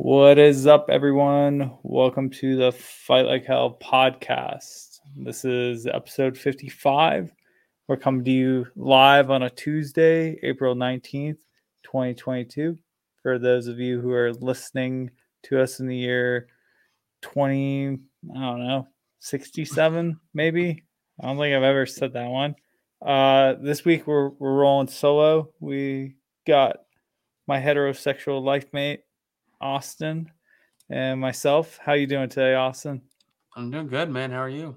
What is up, everyone? Welcome to the Fight Like Hell podcast. This is episode 55. We're coming to you live on a Tuesday, April 19th, 2022. For those of you who are listening to us in the year 20, I don't know, 67, maybe. I don't think I've ever said that one. Uh, this week we're, we're rolling solo. We got my heterosexual life mate, Austin, and myself. How you doing today, Austin? I'm doing good, man. How are you?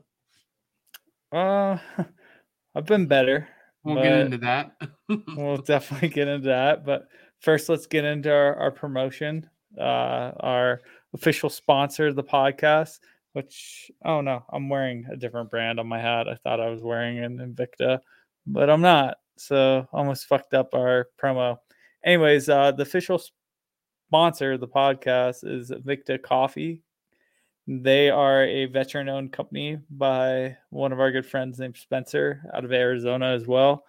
Uh, I've been better. We'll get into that. we'll definitely get into that. But first, let's get into our, our promotion. Uh, our official sponsor of the podcast, which oh no, I'm wearing a different brand on my hat. I thought I was wearing an Invicta, but I'm not. So almost fucked up our promo. Anyways, uh, the official sponsor of the podcast is Invicta Coffee. They are a veteran owned company by one of our good friends named Spencer out of Arizona as well.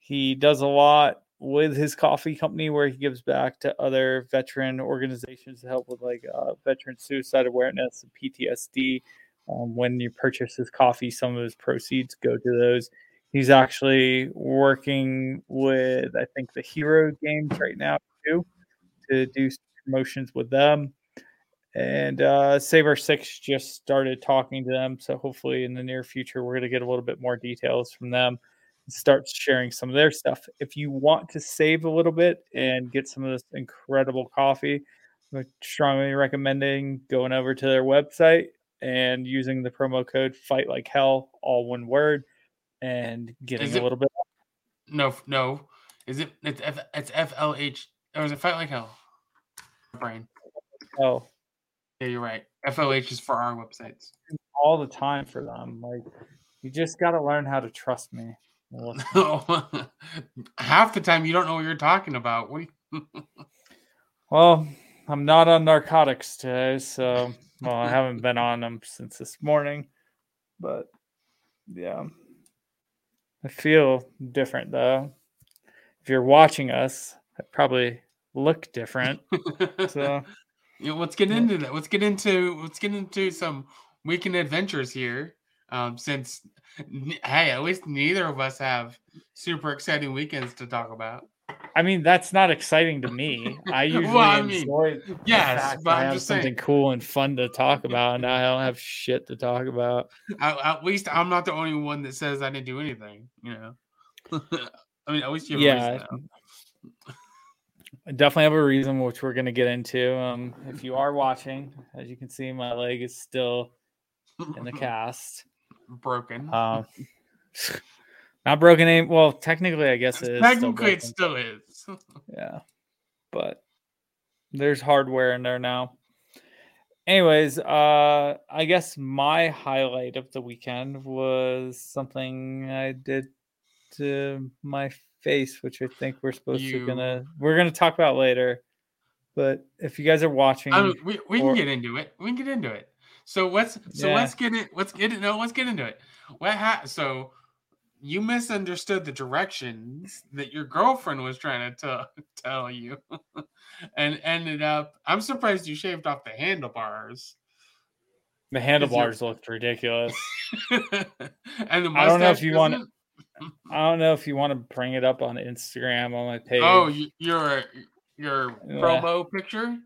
He does a lot with his coffee company where he gives back to other veteran organizations to help with like uh, veteran suicide awareness and PTSD. Um, when you purchase his coffee, some of his proceeds go to those. He's actually working with, I think, the Hero games right now too to do promotions with them. And uh, Saber Six just started talking to them, so hopefully in the near future we're going to get a little bit more details from them start sharing some of their stuff. If you want to save a little bit and get some of this incredible coffee, I'm strongly recommending going over to their website and using the promo code fight like hell, all one word, and getting it- a little bit. No, no. Is it? It's F. It's F L H. Or is it fight like hell? Brain. Oh, Yeah, you're right. F L H is for our websites. all the time for them. Like, you just got to learn how to trust me. Well, Half the time you don't know what you're talking about. What? you- Well, I'm not on narcotics today, so well, I haven't been on them since this morning. But yeah, I feel different though. If you're watching us, probably look different. So Yeah, let's get into that. Let's get into let's get into some weekend adventures here. Um, since hey, at least neither of us have super exciting weekends to talk about. I mean, that's not exciting to me. I usually Well, I mean, enjoy. yes, but I I'm have something saying. cool and fun to talk about, and I don't have shit to talk about. At, at least I'm not the only one that says I didn't do anything. You know. I mean, at least you Yeah. I definitely have a reason which we're going to get into. Um, if you are watching, as you can see, my leg is still in the cast. broken. Um, not broken any. Well, technically, I guess it is. still Technically, it still is. Yeah, but there's hardware in there now. Anyways, uh, I guess my highlight of the weekend was something I did to my face, which I think we're supposed to gonna we're gonna talk about later. But if you guys are watching, mean, we, we or- can get into it. We can get into it. So let's so Yeah. let's get it. Let's get it. No, let's get into it. What ha- So you misunderstood the directions that your girlfriend was trying to tell tell you, and ended up. I'm surprised you shaved off the handlebars. the handlebars looked ridiculous. and the I don't know if you doesn't? I don't know if you want to bring it up on Instagram on my page. Oh, you, your your Yeah. promo picture.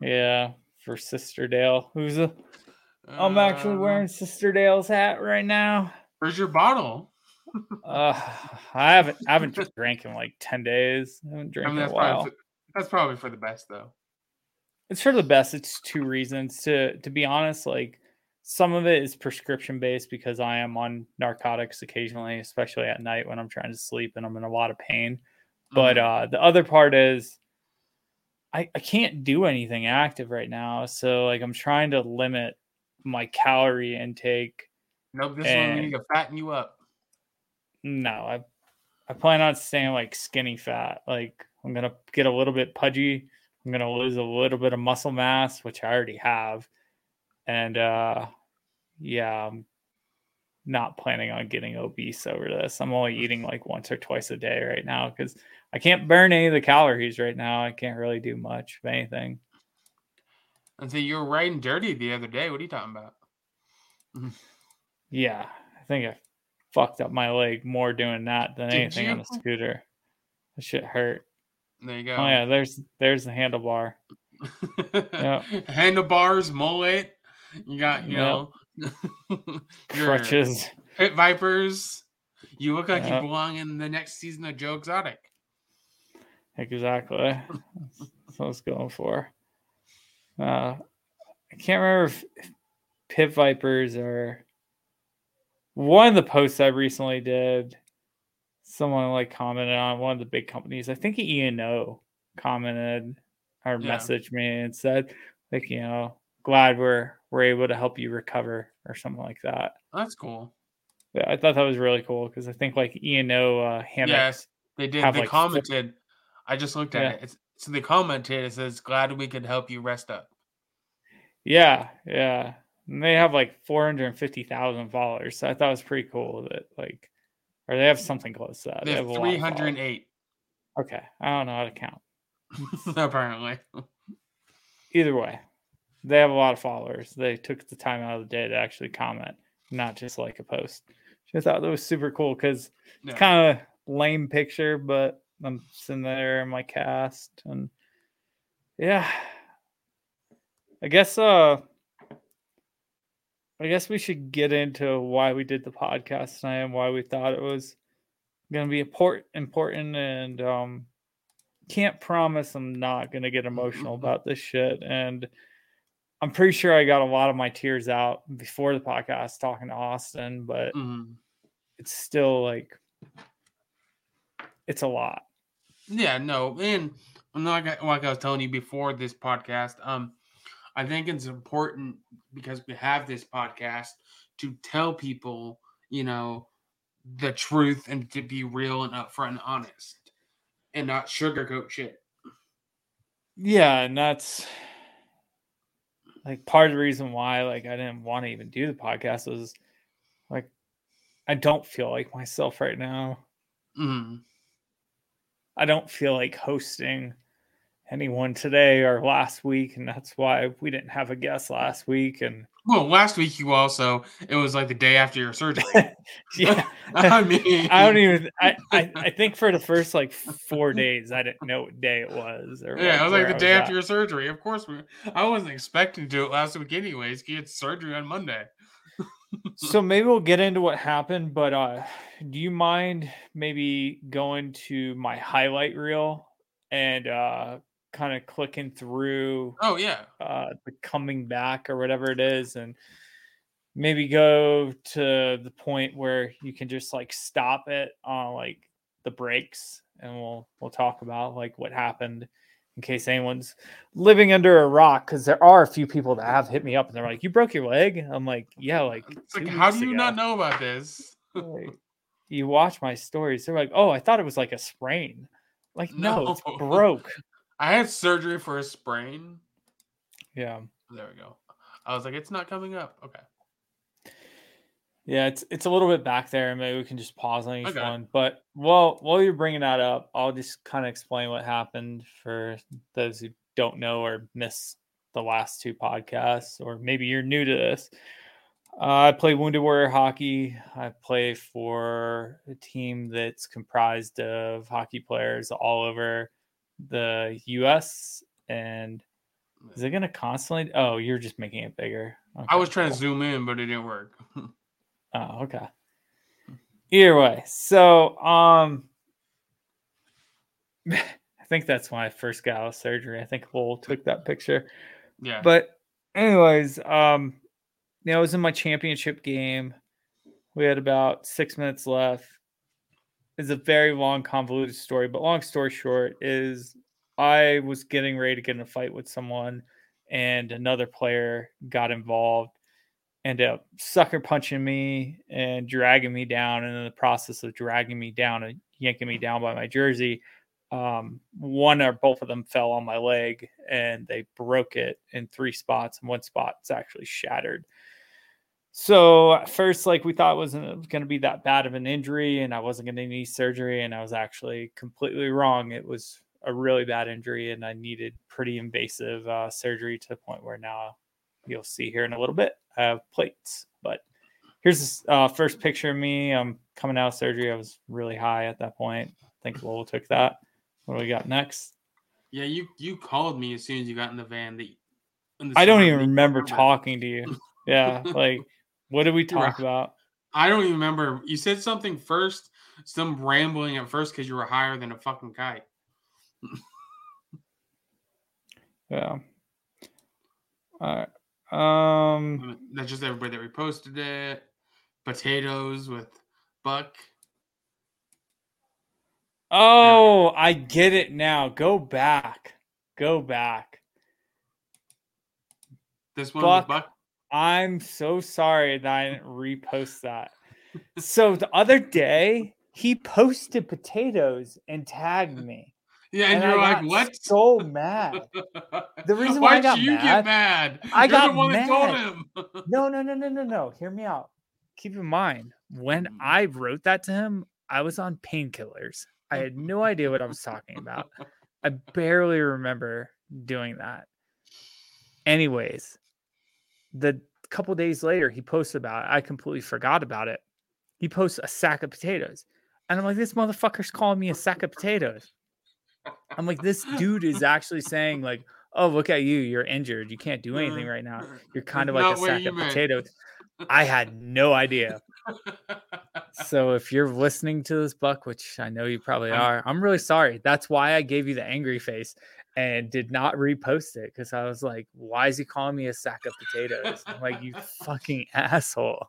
yeah, for Sister Dale, who's a I'm actually Uh, wearing Sister Dale's hat right now. Where's your bottle? Uh, I haven't I haven't drank in like ten days. I haven't I drank mean, in a while. probably that's probably for the best though. It's for the best. It's two reasons. To to be honest, like some of it is prescription based because I am on narcotics occasionally, especially at night when I'm trying to sleep and I'm in a lot of pain. But Mhm. uh the other part is I, I can't do anything active right now. So like I'm trying to limit my calorie intake nope, this one we need to fatten you up. No, I I plan on staying like skinny fat. Like I'm gonna get a little bit pudgy. I'm gonna lose a little bit of muscle mass, which I already have. And uh yeah, I'm not planning on getting obese over this. I'm only eating like once or twice a day right now because I can't burn any of the calories right now. I can't really do much of anything. And so you were riding dirty the other day. What are you talking about? Yeah, I think I fucked up my leg more doing that than Did anything on you? a scooter. That shit hurt. There you go. Oh yeah, there's there's the handlebar. Yeah. Handlebars, mullet. You got, you Yeah. know, Crutches. pit vipers. You look like Yeah. you belong in the next season of Joe Exotic. Exactly. That's what I was going for. Uh, I can't remember if, if pit vipers are one of the posts I recently did. Someone like commented on one of the big companies. I think ENO commented or Yeah. messaged me and said, like, you know, glad we're we're able to help you recover or something like that. That's cool. Yeah, I thought that was really cool because I think like ENO uh, hammocks. Yes, they did. have, They like, four- commented. I just looked at Yeah. it. It's, so they commented. It says, "Glad we could help you rest up." Yeah, yeah. And they have like 450,000 followers. So I thought it was pretty cool that like or they have something close to that. They have a lot of three hundred eight. Okay. I don't know how to count. apparently. Either way, they have a lot of followers. They took the time out of the day to actually comment, not just like a post. I thought that was super cool because Yeah. it's kind of lame picture, but I'm sitting there in my cast and yeah. I guess uh I guess we should get into why we did the podcast tonight and why we thought it was gonna be important important and um can't promise I'm not gonna get emotional about this shit. And I'm pretty sure I got a lot of my tears out before the podcast talking to Austin, but Mhm. it's still like it's a lot. Yeah, no, and like I, like I was telling you before this podcast, um, I think it's important because we have this podcast to tell people, you know, the truth and to be real and upfront and honest, and not sugarcoat shit. Yeah, and that's like part of the reason why like I didn't want to even do the podcast was like I don't feel like myself right now. Mm. I don't feel like hosting anyone today or last week, and that's why we didn't have a guest last week. And Well, last week you also it was like the day after your surgery. yeah, I mean, I don't even. I, I I think for the first like four days, I didn't know what day it was. Or Yeah, it was like the I day at. after your surgery. Of course, we, I wasn't expecting to do it last week, anyways. You had surgery on Monday. so maybe we'll get into what happened but uh do you mind maybe going to my highlight reel and uh kind of clicking through Oh yeah, uh the coming back or whatever it is and maybe go to the point where you can just like stop it on like the breaks and we'll we'll talk about like what happened in case anyone's living under a rock because there are a few people that have hit me up and they're like you broke your leg i'm like yeah like like how do you ago." not know about this? like, you watch my stories, they're like, "Oh, I thought it was like a sprain." Like, no, it's No. broke. I had surgery for a sprain. Yeah, There we go. I was like, it's not coming up. Okay. yeah, it's it's a little bit back there, maybe we can just pause on each Okay. one. But while while you're bringing that up, I'll just kind of explain what happened for those who don't know or miss the last two podcasts, or maybe you're new to this. Uh, I play Wounded Warrior hockey. I play for a team that's comprised of hockey players all over the U.S. and is it to constantly? Oh, you're just making it bigger. I was trying to zoom in, but it didn't work. Oh, okay. Either way, so um, I think that's when I first got out of surgery. I think Lowell took that picture. yeah. But anyways, um, you know, I was in my championship game. We had about six minutes left. It's a very long, convoluted story, but long story short is I was getting ready to get in a fight with someone, and another player got involved, ended up sucker punching me and dragging me down. And in the process of dragging me down and yanking me down by my jersey, um, one or both of them fell on my leg and they broke it in three spots and one spot's actually shattered so at first like we thought it wasn't going to be that bad of an injury and i wasn't going to need surgery and i was actually completely wrong it was a really bad injury and I needed pretty invasive uh, surgery to the point where now you'll see here in a little bit I have plates. But here's this uh, first picture of me. I'm coming out of surgery. I was really high at that point. I think Lowell took that. What do we got next? Yeah, you you called me as soon as you got in the van. That I don't even remember talking to you. Yeah, like what did we talk about? I don't even remember. You said something first, some rambling at first because you were higher than a fucking kite. yeah. All right. Um. That's just everybody that reposted it. Potatoes with Buck. Oh, I get it now. Go back. Go back. This one Buck, Buck. I'm so sorry that I didn't repost that. so the other day he posted potatoes and tagged me. Yeah, and, and you're like, "What?" So mad. The reason why, why I got you mad, get mad? I you're got mad. no, no, no, no, no, no. Hear me out. Keep in mind when mm. I wrote that to him, I was on painkillers. I had no idea what I was talking about. I barely remember doing that. Anyways, the couple days later, he posted about it. I completely forgot about it. He posts a sack of potatoes. And I'm like, this motherfucker's calling me a sack of potatoes. I'm like, this dude is actually saying, like, oh, look at you. You're injured. You can't do anything right now. You're kind of like a sack of meant. potatoes. I had no idea. so if you're listening to this buck, which I know you probably are, I'm really sorry. That's why I gave you the angry face and did not repost it because I was like, why is he calling me a sack of potatoes? I'm like, you fucking asshole.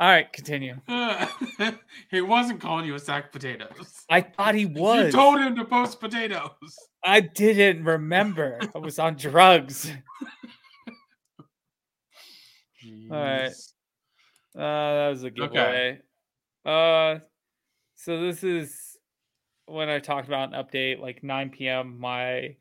All right, continue. he wasn't calling you a sack of potatoes. I thought he was. You told him to post potatoes. I didn't remember. I was on drugs. Jeez. All right. Uh, that was a giveaway. Okay. Uh, so this is when I talked about an update, like 9 p.m. My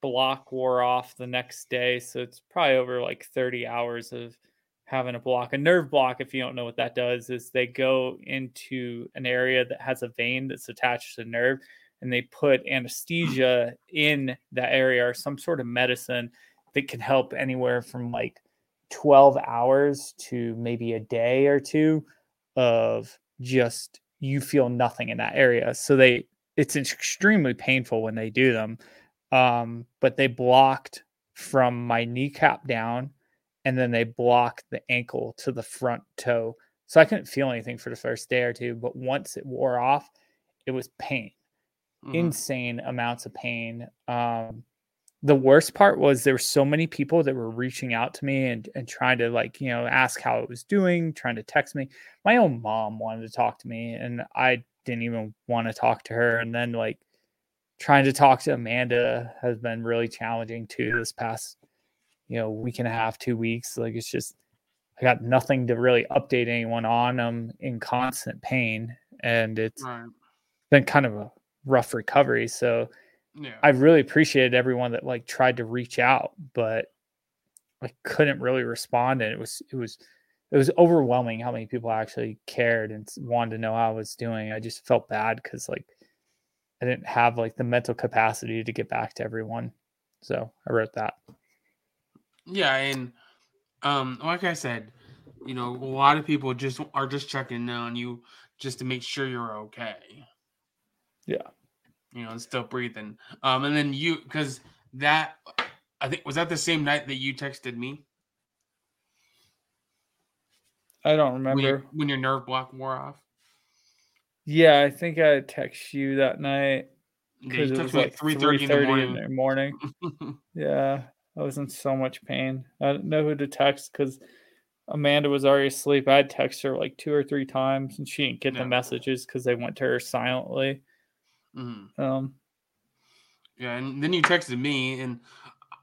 block wore off the next day, so it's probably over like 30 hours of having a block. A nerve block, if you don't know what that does, is they go into an area that has a vein that's attached to the nerve, and they put anesthesia in that area or some sort of medicine that can help anywhere from like 12 hours to maybe a day or two of just you feel nothing in that area. So they it's extremely painful when they do them. Um, but they blocked from my kneecap down and then they blocked the ankle to the front toe. So I couldn't feel anything for the first day or two, but once it wore off, it was pain. Mm-hmm. Insane amounts of pain. Um, the worst part was there were so many people that were reaching out to me and, and trying to like you know ask how it was doing trying to text me my own mom wanted to talk to me and i didn't even want to talk to her and then like trying to talk to amanda has been really challenging too this past you know week and a half two weeks like it's just i got nothing to really update anyone on i'm in constant pain and it's right. been kind of a rough recovery so yeah. I really appreciated everyone that like tried to reach out, but I couldn't really respond. And it was, it was, it was overwhelming how many people actually cared and wanted to know how I was doing. I just felt bad because like I didn't have like the mental capacity to get back to everyone. So I wrote that. Yeah. And um, like I said, you know, a lot of people just are just checking on you just to make sure you're okay. Yeah you know, and still breathing. Um, and then you, because that, I think, was that the same night that you texted me? I don't remember when, your, when your nerve block wore off. Yeah, I think I text you that night because yeah, it was like three thirty in the morning. In the morning. yeah, I was in so much pain. I didn't know who to text because Amanda was already asleep. I texted her like two or three times, and she didn't get the messages because they went to her silently. Mm-hmm. Um, yeah, and then you texted me, and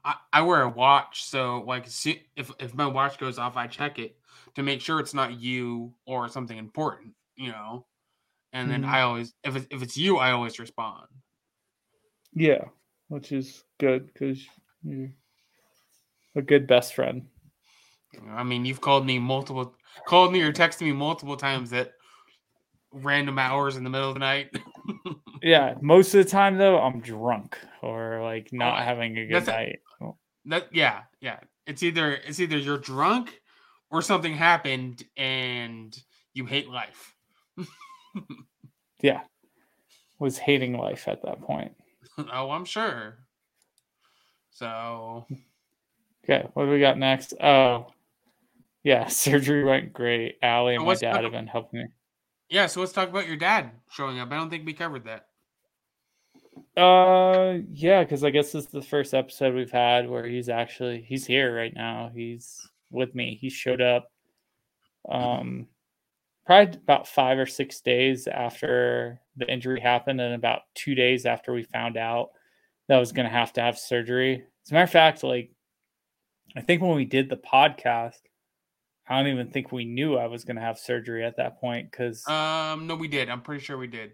I, I wear a watch, so like, see, if if my watch goes off, I check it to make sure it's not you or something important, you know. And mm-hmm. then I always, if it, if it's you, I always respond. Yeah, which is good because you're a good best friend. I mean, you've called me multiple, called me or texted me multiple times at random hours in the middle of the night. yeah, most of the time though, I'm drunk or like not I- having a good that's a- night. That yeah, yeah. It's either it's either you're drunk or something happened and you hate life. yeah, was hating life at that point. oh, I'm sure. So Okay, what do we got next? Oh, yeah, surgery went great. Allie and So my dad have been helping me. yeah, so let's talk about your dad showing up. I don't think we covered that. Uh, yeah, because I guess this is the first episode we've had where he's actually he's here right now. He's with me. He showed up, um, probably about five or six days after the injury happened, and about two days after we found out that I was going to have to have surgery. As a matter of fact, like I think when we did the podcast, I don't even think we knew I was going to have surgery at that point because Um, no, we did. I'm pretty sure we did.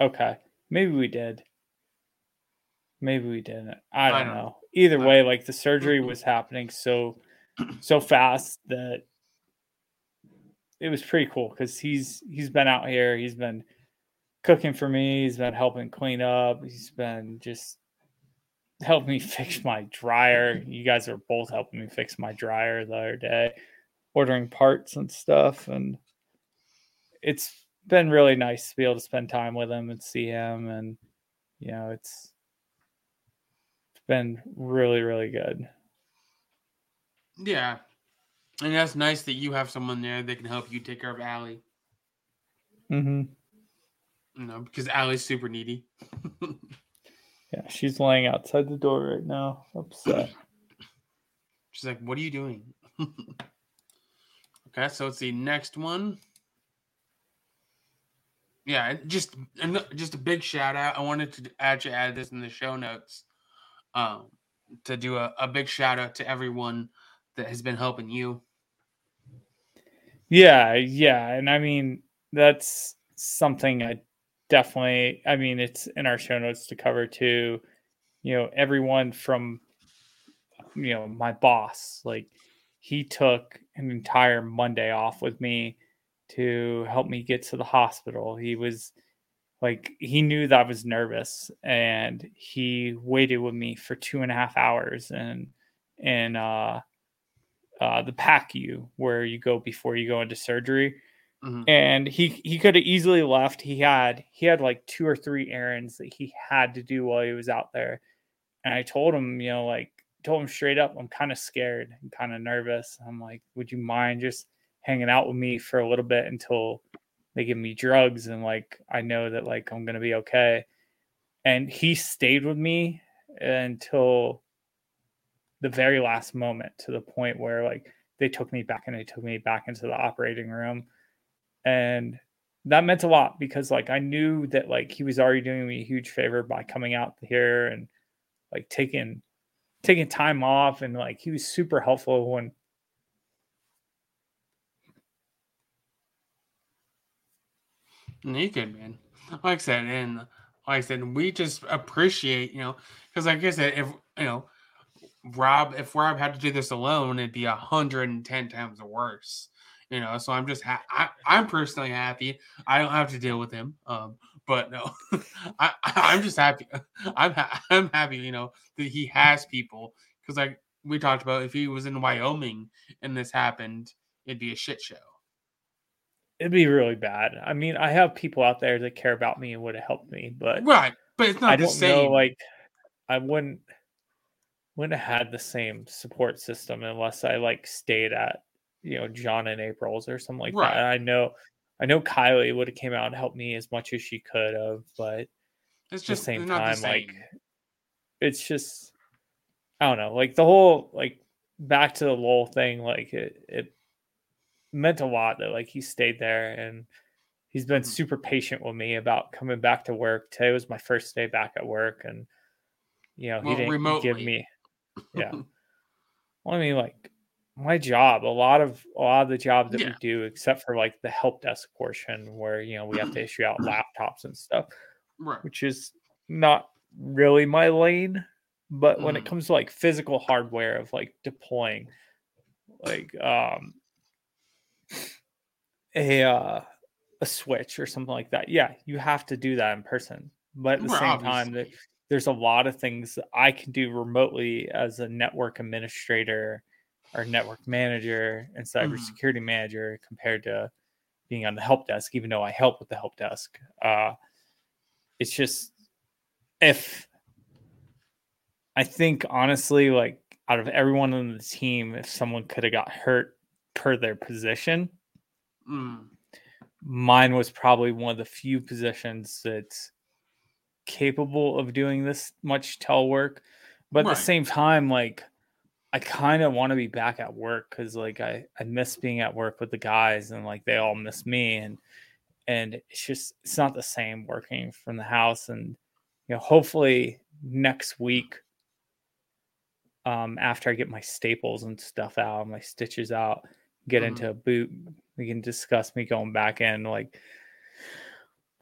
Okay. Maybe we did. Maybe we didn't. I I don't, don't know. know. Either way, like the surgery was happening so so fast that it was pretty cool because he's he's been out here, he's been cooking for me, he's been helping clean up, he's been just helping me fix my dryer. You guys are both helping me fix my dryer the other day, ordering parts and stuff, and it's been really nice to be able to spend time with him and see him. And you know it's it's been really really good Yeah. And that's nice that you have someone there that can help you take care of Allie. mm-hmm. You know, because Allie's super needy. yeah she's laying outside the door right now upset She's like, "What are you doing?" okay, so it's the next one. Yeah, just just a big shout out. I wanted to actually add this in the show notes, um, to do a, a big shout out to everyone that has been helping you. yeah yeah and i mean that's something i definitely i mean it's in our show notes to cover too you know everyone from you know my boss like he took an entire monday off with me to help me get to the hospital he was like he knew that i was nervous and he waited with me for two and a half hours and and uh uh the PACU where you go before you go into surgery. Mhm. and he he could have easily left. He had he had like two or three errands that he had to do while he was out there. And i told him you know like told him straight up i'm kind of scared and kind of nervous. I'm like would you mind just hanging out with me for a little bit until they give me drugs and like i know that like i'm gonna be okay? And he stayed with me until the very last moment to the point where like they took me back and they took me back into the operating room and that meant a lot because like i knew that like he was already doing me a huge favor by coming out here and like taking taking time off and like he was super helpful when good, man. Like I said, and like I said, we just appreciate, you know, because like I said, if you know, Rob, if Rob had to do this alone, it'd be a hundred and ten times worse. You know, so I'm just ha- I, I'm personally happy. I don't have to deal with him. Um, but no, I, I'm just happy. I'm ha- I'm happy. You know that he has people because like we talked about, if he was in Wyoming and this happened, it'd be a shit show. it'd be really bad i mean i have people out there that care about me and would have helped me but Right, but it's not i the don't same. know like i wouldn't wouldn't have had the same support system unless i like stayed at you know john and april's or something like Right. that i know i know kylie would have came out and helped me as much as she could have but it's at the just same time the same. like it's just i don't know like the whole like back to the lowell thing like it it meant a lot that like he stayed there and he's been Mhm. super patient with me about coming back to work today was my first day back at work and you know he Well, didn't give me yeah well, i mean like my job a lot of a lot of the jobs that Yeah. we do except for like the help desk portion where you know we have to issue out laptops and stuff right. which is not really my lane. But when it Mhm. comes to like physical hardware of like deploying, like um a uh a switch or something like that, yeah, you have to do that in person. But at the Right, same time, that obviously. There's a lot of things I can do remotely as a network administrator or network manager and Mhm. cybersecurity manager compared to being on the help desk, even though I help with the help desk. Uh, it's just if I think honestly, like out of everyone on the team, if someone could have got hurt per their position, Mm. mine was probably one of the few positions that's capable of doing this much telework. But at Right. the same time, like I kind of want to be back at work because like I, I miss being at work with the guys and like they all miss me and and it's just it's not the same working from the house and you know hopefully next week um after I get my staples and stuff out, my stitches out, get Mhm. into a boot, we can discuss me going back in like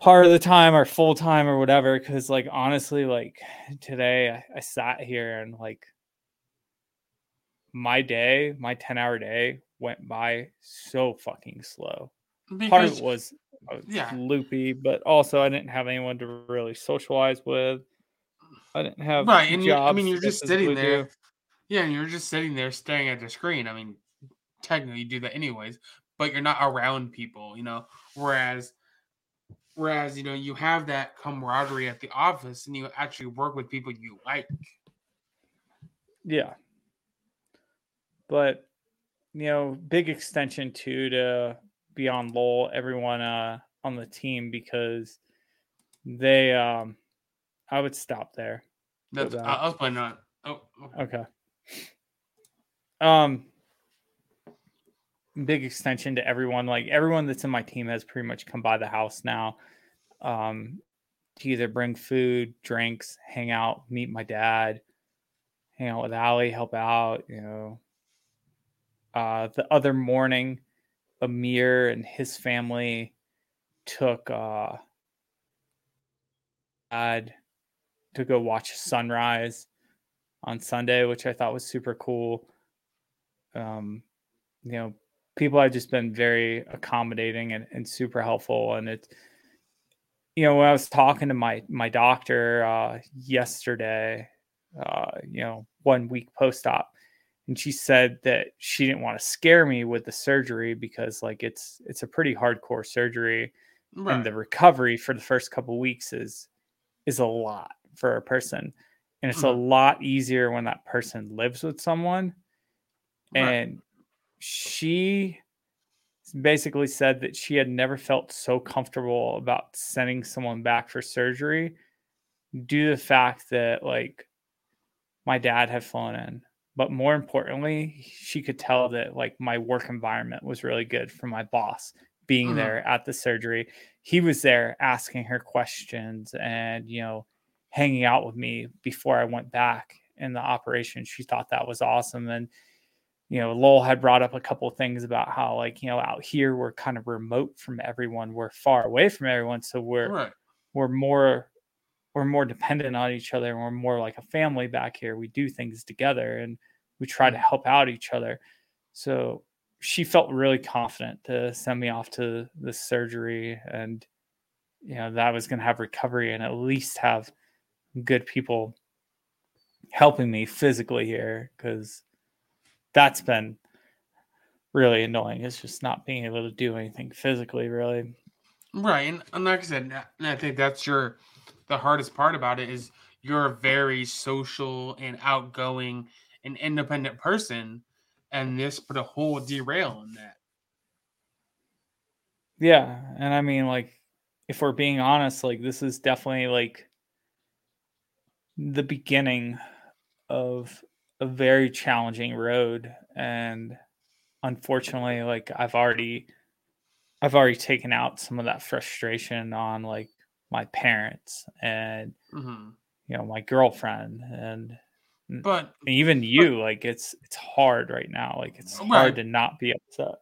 part of the time or full time or whatever. Cause like honestly, like today I, I sat here and like my day, my 10 hour day went by so fucking slow. Part of it was was yeah. loopy, but also I didn't have anyone to really socialize with. I didn't have right, and you, I mean, you're just sitting there. do. Yeah, and you're just sitting there staring at the screen. I mean, technically you do that anyways, but you're not around people, you know. Whereas, whereas you know you have that camaraderie at the office, and you actually work with people you like. Yeah. But you know, big extension too to beyond Lowell, everyone uh on the team because they um I would stop there. That's I. I was planning on. Oh, okay. Okay. Um big extension to everyone. Like everyone that's in my team has pretty much come by the house now. Um to either bring food, drinks, hang out, meet my dad, hang out with Allie, help out, you know. Uh the other morning, Amir and his family took uh dad to go watch sunrise on Sunday, which I thought was super cool. Um, you know, people have just been very accommodating and, and super helpful. And it's, you know, when I was talking to my my doctor uh, yesterday, uh, you know, one week post op, and she said that she didn't want to scare me with the surgery because like it's it's a pretty hardcore surgery, Right. and the recovery for the first couple weeks is is a lot for a person and it's a Mhm. lot easier when that person lives with someone right. She basically said that she had never felt so comfortable about sending someone back for surgery due to the fact that like my dad had flown in. But more importantly she could tell that like my work environment was really good for my boss being Mhm. there at the surgery. He was there asking her questions and you know hanging out with me before i went back in the operation. She thought that was awesome. And you know lowell had brought up a couple of things about how like you know out here we're kind of remote from everyone we're far away from everyone so we're right. we're more we're more dependent on each other and we're more like a family back here we do things together and we try to mm. help out each other so she felt really confident to send me off to the surgery and you know that I was going to have recovery and at least have good people helping me physically here because that's been really annoying it's just not being able to do anything physically really Right, and, and like I said, and I think that's your the hardest part about it is you're a very social and outgoing and independent person, and this put a whole derail in that. Yeah, and I mean, like, if we're being honest, like, this is definitely like the beginning of a very challenging road, and unfortunately, like, I've already, I've already taken out some of that frustration on like my parents and hmm you know my girlfriend and But even you. Like, it's it's hard right now. Like, it's hard to not be upset.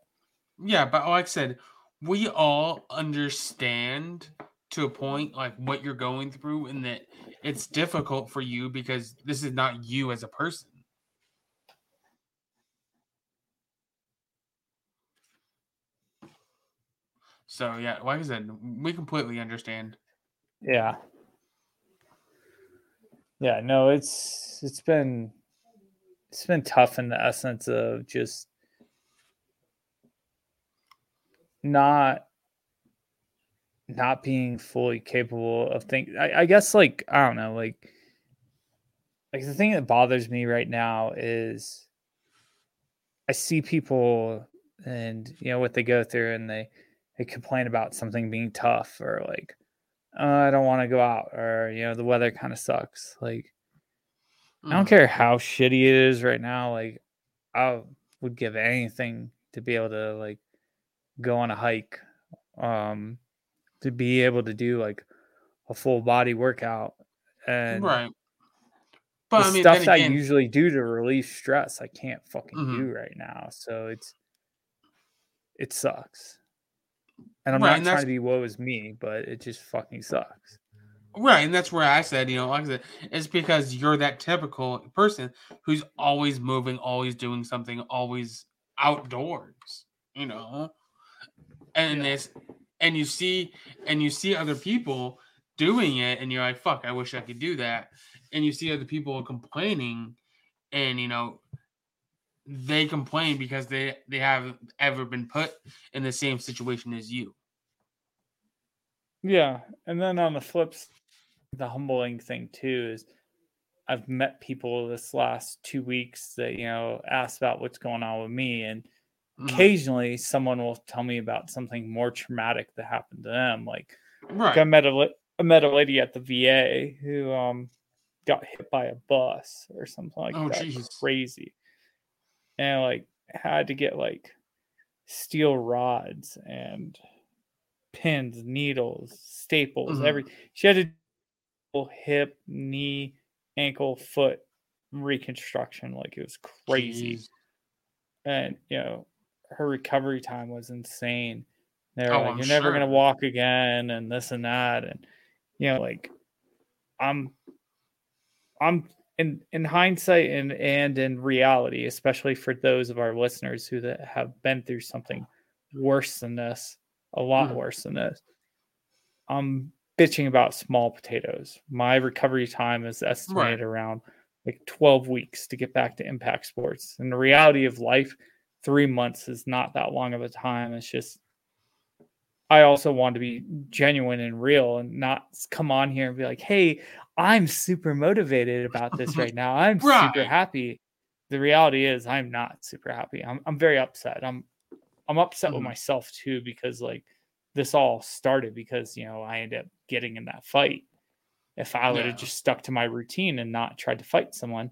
yeah, but like I said, we all understand to a point like what you're going through, and that it's difficult for you because this is not you as a person. So yeah, like I said, we completely understand. Yeah. Yeah, no, it's it's been it's been tough in the essence of just not not being fully capable of think I, I guess like I don't know, like like the thing that bothers me right now is I see people and you know what they go through and they they complain about something being tough or like oh, I don't want to go out or you know the weather kind of sucks. Like I don't Mm. care how shitty it is right now. Like I would give anything to be able to like go on a hike, um, to be able to do like a full body workout and Right. But I mean, stuff that I usually do to relieve stress, I can't fucking Mhm. do right now. So it's it sucks. And I'm Right, not and trying to be woe is me, but it just fucking sucks. right, and that's where I said, you know, like I said, it's because you're that typical person who's always moving, always doing something, always outdoors, you know. And Yeah. this, and you see, and you see other people doing it, and you're like, "Fuck, I wish I could do that." And you see other people complaining, and you know, they complain because they they haven't ever been put in the same situation as you. Yeah, and then on the flip, s- the humbling thing too is I've met people this last two weeks that you know ask about what's going on with me, and Mhm. occasionally someone will tell me about something more traumatic that happened to them. Like, like I met a met a lady at the VA who um got hit by a bus or something like Oh, that. jeez. Crazy, and like had to get like steel rods and pins, needles, staples, Mhm. every she had to do hip, knee, ankle, foot reconstruction. Like it was crazy. Jeez. And you know, her recovery time was insane. They were Oh, like, I'm You're never gonna walk again and this and that. And you know, like I'm I'm in in hindsight and and in reality, especially for those of our listeners who that have been through something worse than this, a lot Mhm. worse than this. I'm bitching about small potatoes. My recovery time is estimated around like 12 weeks to get back to impact sports. And the reality of life, three months is not that long of a time. It's just I also want to be genuine and real and not come on here and be like, hey, I'm super motivated about this right now. I'm super happy. The reality is I'm not super happy. I'm I'm very upset. I'm I'm upset with Mhm. myself too because like this all started because you know I ended up getting in that fight. If I would Yeah. have just stuck to my routine and not tried to fight someone,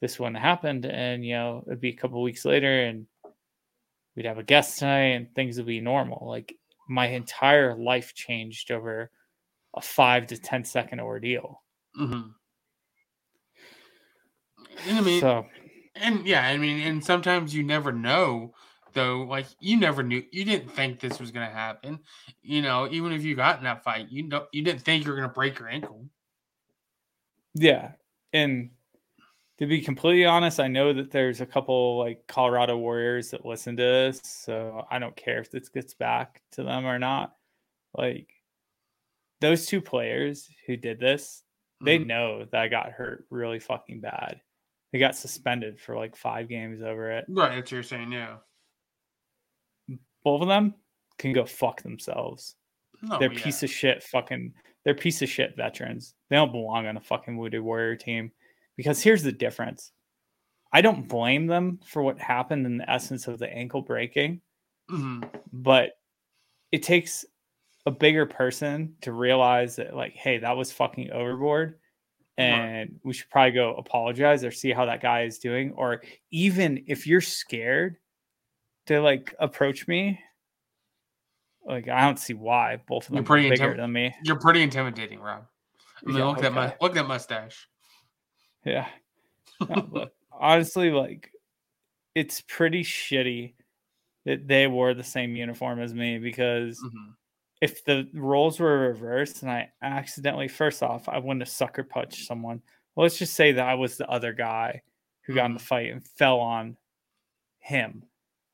this wouldn't have happened. And you know, it'd be a couple weeks later and we'd have a guest tonight and things would be normal. Like my entire life changed over a five to ten second ordeal. hmm And I mean, so and yeah, I mean, and sometimes you never know, though. Like you never knew, you didn't think this was gonna happen. You know, even if you got in that fight, you don't, you didn't think you were gonna break your ankle. Yeah. And to be completely honest, I know that there's a couple like Colorado Warriors that listen to this. So I don't care if this gets back to them or not. Like those two players who did this, they Mhm. know that I got hurt really fucking bad. They got suspended for like five games over it. Right, that's what you're saying, yeah. Both of them can go fuck themselves. No, they're Oh, yeah. piece of shit fucking they're piece of shit veterans. They don't belong on a fucking Wounded Warrior team. Because here's the difference. I don't blame them for what happened in the essence of the ankle breaking, Mhm. but it takes a bigger person to realize that like, hey, that was fucking overboard. Right. And we should probably go apologize or see how that guy is doing. Or even if you're scared to like approach me, like I don't see why both of You're them are pretty bigger intim- than me. You're pretty intimidating, Rob. I mean, Yeah, look at my look at that mustache. Yeah. No, honestly, like it's pretty shitty that they wore the same uniform as me because Mhm. if the roles were reversed and I accidentally, first off, I wouldn't have sucker punched someone. Well, let's just say that I was the other guy who got in the Mhm. fight and fell on him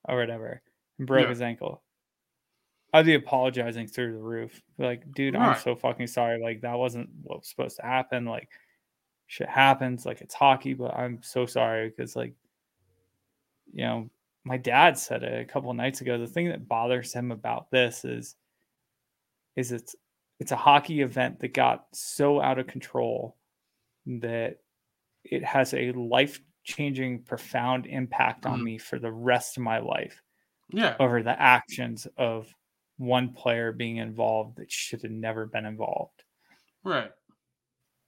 or whatever and broke Yeah. his ankle. I'd be apologizing through the roof. Like, dude, I'm so fucking sorry. Like, that wasn't what was supposed to happen. Like, shit happens. Like, it's hockey, but I'm so sorry because, like, you know, my dad said it a couple of nights ago. The thing that bothers him about this is, is it's it's a hockey event that got so out of control that it has a life changing, profound impact on Mhm. me for the rest of my life Yeah. over the actions of one player being involved that should have never been involved. Right.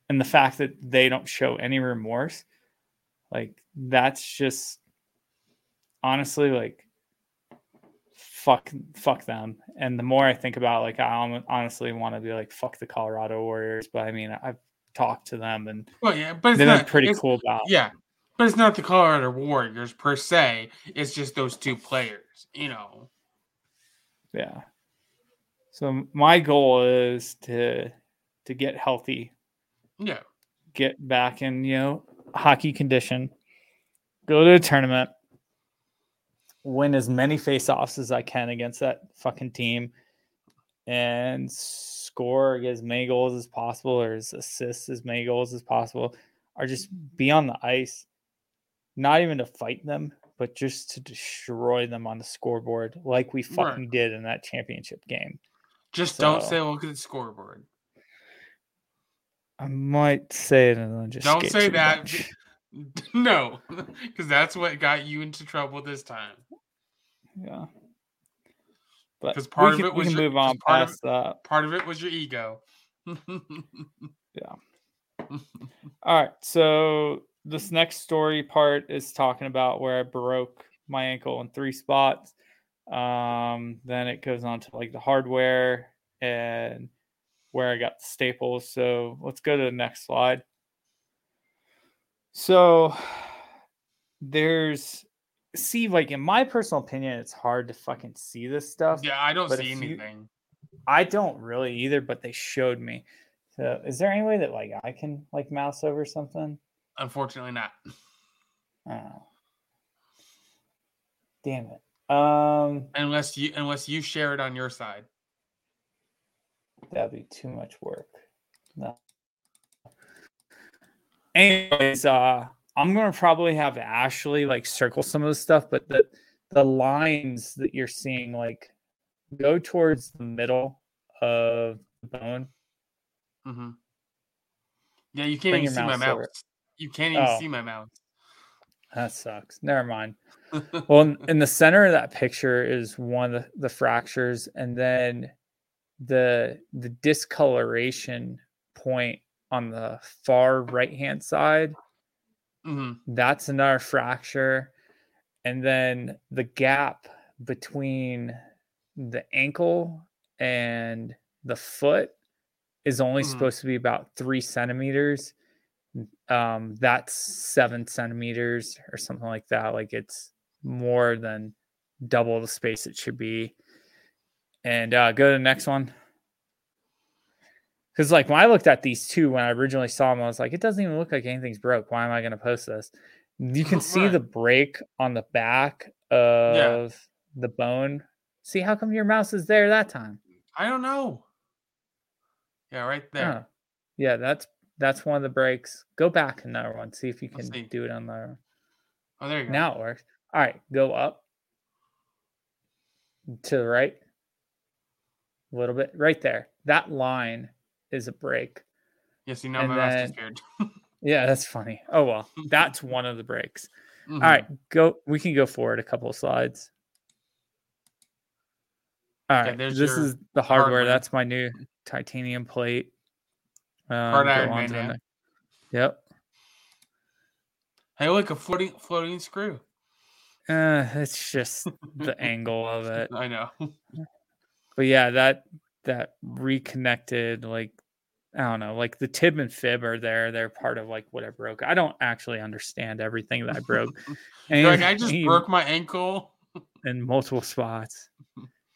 And the fact that they don't show any remorse, like that's just honestly like fuck fuck them. And the more I think about it, like I honestly want to be like fuck the Colorado Warriors, but I mean I've talked to them and Well, yeah, but been not pretty cool about. Yeah, but it's not the Colorado Warriors per se. It's just those two players. You know. Yeah. So my goal is to to get healthy Yeah. get back in, you know, hockey condition, go to a tournament, win as many face-offs as I can against that fucking team, and score as many goals as possible or as assists as many goals as possible, or just be on the ice, not even to fight them, but just to destroy them on the scoreboard like we Right. fucking did in that championship game. Just don't So- say look at the scoreboard. I might say it and then just Don't say that. no, because that's what got you into trouble this time. Yeah. But 'Cause part we of it was can your- move on part of past that. Part of it was your ego. Yeah. All right. So this next story part is talking about where I broke my ankle in three spots. Um, then it goes on to like the hardware and where I got the staples. So let's go to the next slide. So there's see, like in my personal opinion, it's hard to fucking see this stuff. yeah, I don't see if you- anything. I don't really either, but they showed me. So is there any way that like I can like mouse over something? Unfortunately, not. I. Damn it. Um Unless you unless you share it on your side. that'd be too much work. No. Anyways, uh I'm gonna probably have Ashley like circle some of the stuff, but the the lines that you're seeing like go towards the middle of the bone. Mm-hmm. Yeah, you can't Bring even see my mouth. You can't even Oh. see my mouse. That sucks. Never mind. well in, in the center of that picture is one of the, the fractures and then the the discoloration point on the far right hand side hmm that's another fracture and then the gap between the ankle and the foot is only Mhm. supposed to be about three centimeters um that's seven centimeters or something like that like it's more than double the space it should be and uh go to the next one because like when i looked at these two when i originally saw them i was like it doesn't even look like anything's broke why am i going to post this you can see Right. the break on the back of the bone see how come your mouse is there that time I don't know. Yeah, right there. Oh. yeah that's that's one of the breaks. Go back another one see if you can do it on the Oh, there you go. now it works. All right go up. To the right. A little bit right there. That line is a break. Yes, you know and my then- disappeared. yeah that's funny. Oh well that's one of the breaks. Mhm. all right go we can go forward a couple of slides. All Okay, this your is the hardware. hardware. that's my new titanium plate um, Iron on Man, to the yeah. next- yep Hey, look, a floating floating screw. uh, it's just the angle of it I know. but yeah that that reconnected like i don't know like the tib and fib are there they're part of like what i broke i don't actually understand everything that i broke You're like, I just he- broke my ankle. in multiple spots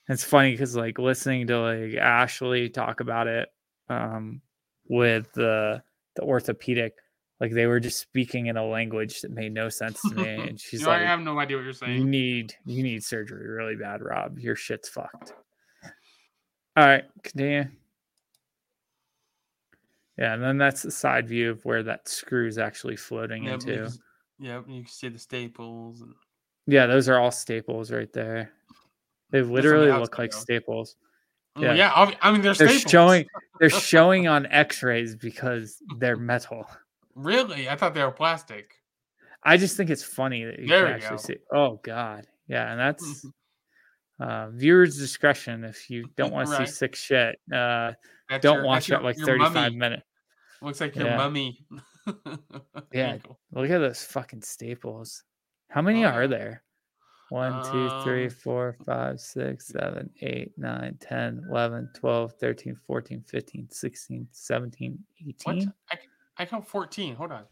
it's funny because like listening to like ashley talk about it um with the the orthopedic like they were just speaking in a language that made no sense to me and she's know, like I have no idea what you're saying you need you need surgery really bad rob your shit's fucked All right, continue. Yeah, and then that's the side view of where that screw is actually floating Yep, into. can, yep, you can see the staples. And, Yeah, those are all staples right there. They literally look like staples. Oh, Yeah. yeah, I mean, they're, They're staples. showing they're showing on x-rays because they're metal. Really? I thought they were plastic. I just think it's funny that you There can actually go. see. Oh God, yeah, and that's uh, viewers' discretion. If you don't want to see sick shit, uh, That's don't your- watch your- that like thirty-five mummy. minutes. Looks like your Yeah. mummy. Yeah. ankle. Look at those fucking staples. How many Oh, are there? One, two, three, Um, four, five, six, seven, eight, nine, 10, 11, 12, 13, 14, 15, 16, 17, 18. What? 18. I count 14. Hold on.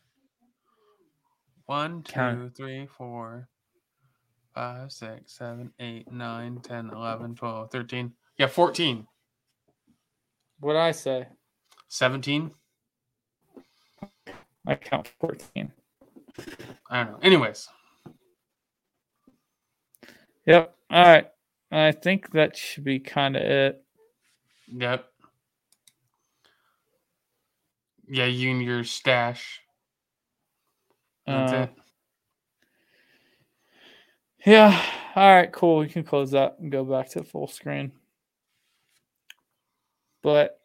One, Count. two, three, four, five, six, seven, eight, nine, 10, 11, 12, 13. Yeah, 14. What did I say? 17. I count 14. I don't know. Anyways. Yep. All right. I think that should be kind of it. Yep. Yeah, you and your stash. That's Uh, it. Yeah. All right. Cool. We can close that and go back to full screen. But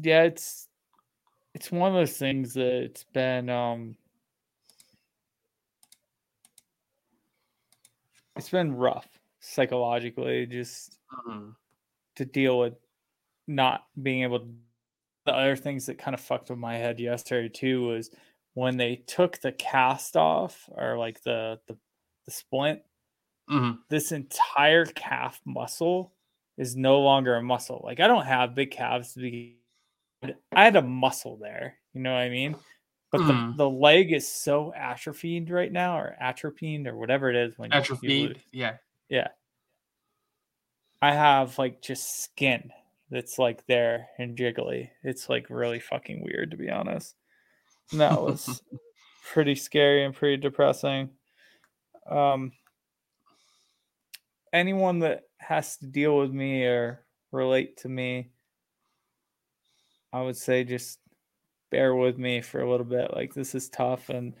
yeah, it's it's one of those things that it's been um it's been rough psychologically just Mhm. to deal with not being able to the other things that kind of fucked with my head yesterday too was when they took the cast off or like the the, the splint Mhm. this entire calf muscle is no longer a muscle like i don't have big calves to be i had a muscle there you know what i mean but Mhm. the, the leg is so atrophied right now or atropined or whatever it is when Atrophy. Yeah. yeah. I have like just skin that's like there and jiggly. It's like really fucking weird to be honest. And that was pretty scary and pretty depressing. Um anyone that has to deal with me or relate to me, I would say just bear with me for a little bit. Like this is tough and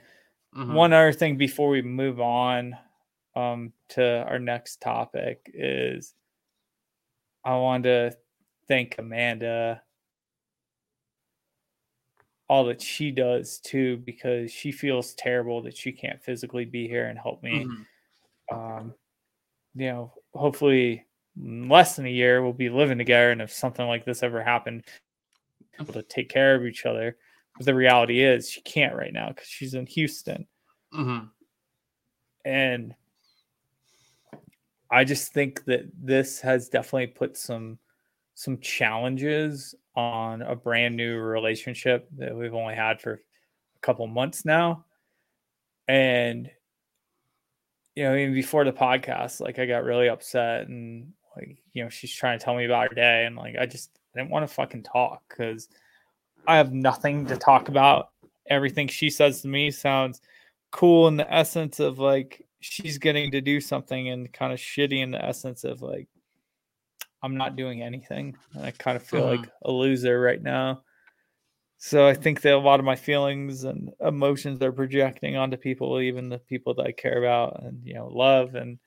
Mhm. one other thing before we move on um, to our next topic is I wanted to thank Amanda all that she does too because she feels terrible that she can't physically be here and help me. Mhm. Um, you know, hopefully less than a year we'll be living together and if something like this ever happened, able to take care of each other. But the reality is she can't right now because she's in Houston. Mhm. and I just think that this has definitely put some some challenges on a brand new relationship that we've only had for a couple months now. And you know, even before the podcast, like I got really upset and like, you know, she's trying to tell me about her day and like I just I didn't want to fucking talk because I have nothing to talk about. Everything she says to me sounds cool in the essence of like she's getting to do something and kind of shitty in the essence of like I'm not doing anything. And I kind of feel Mhm. like a loser right now. So I think that a lot of my feelings and emotions are projecting onto people, even the people that I care about and you know love. And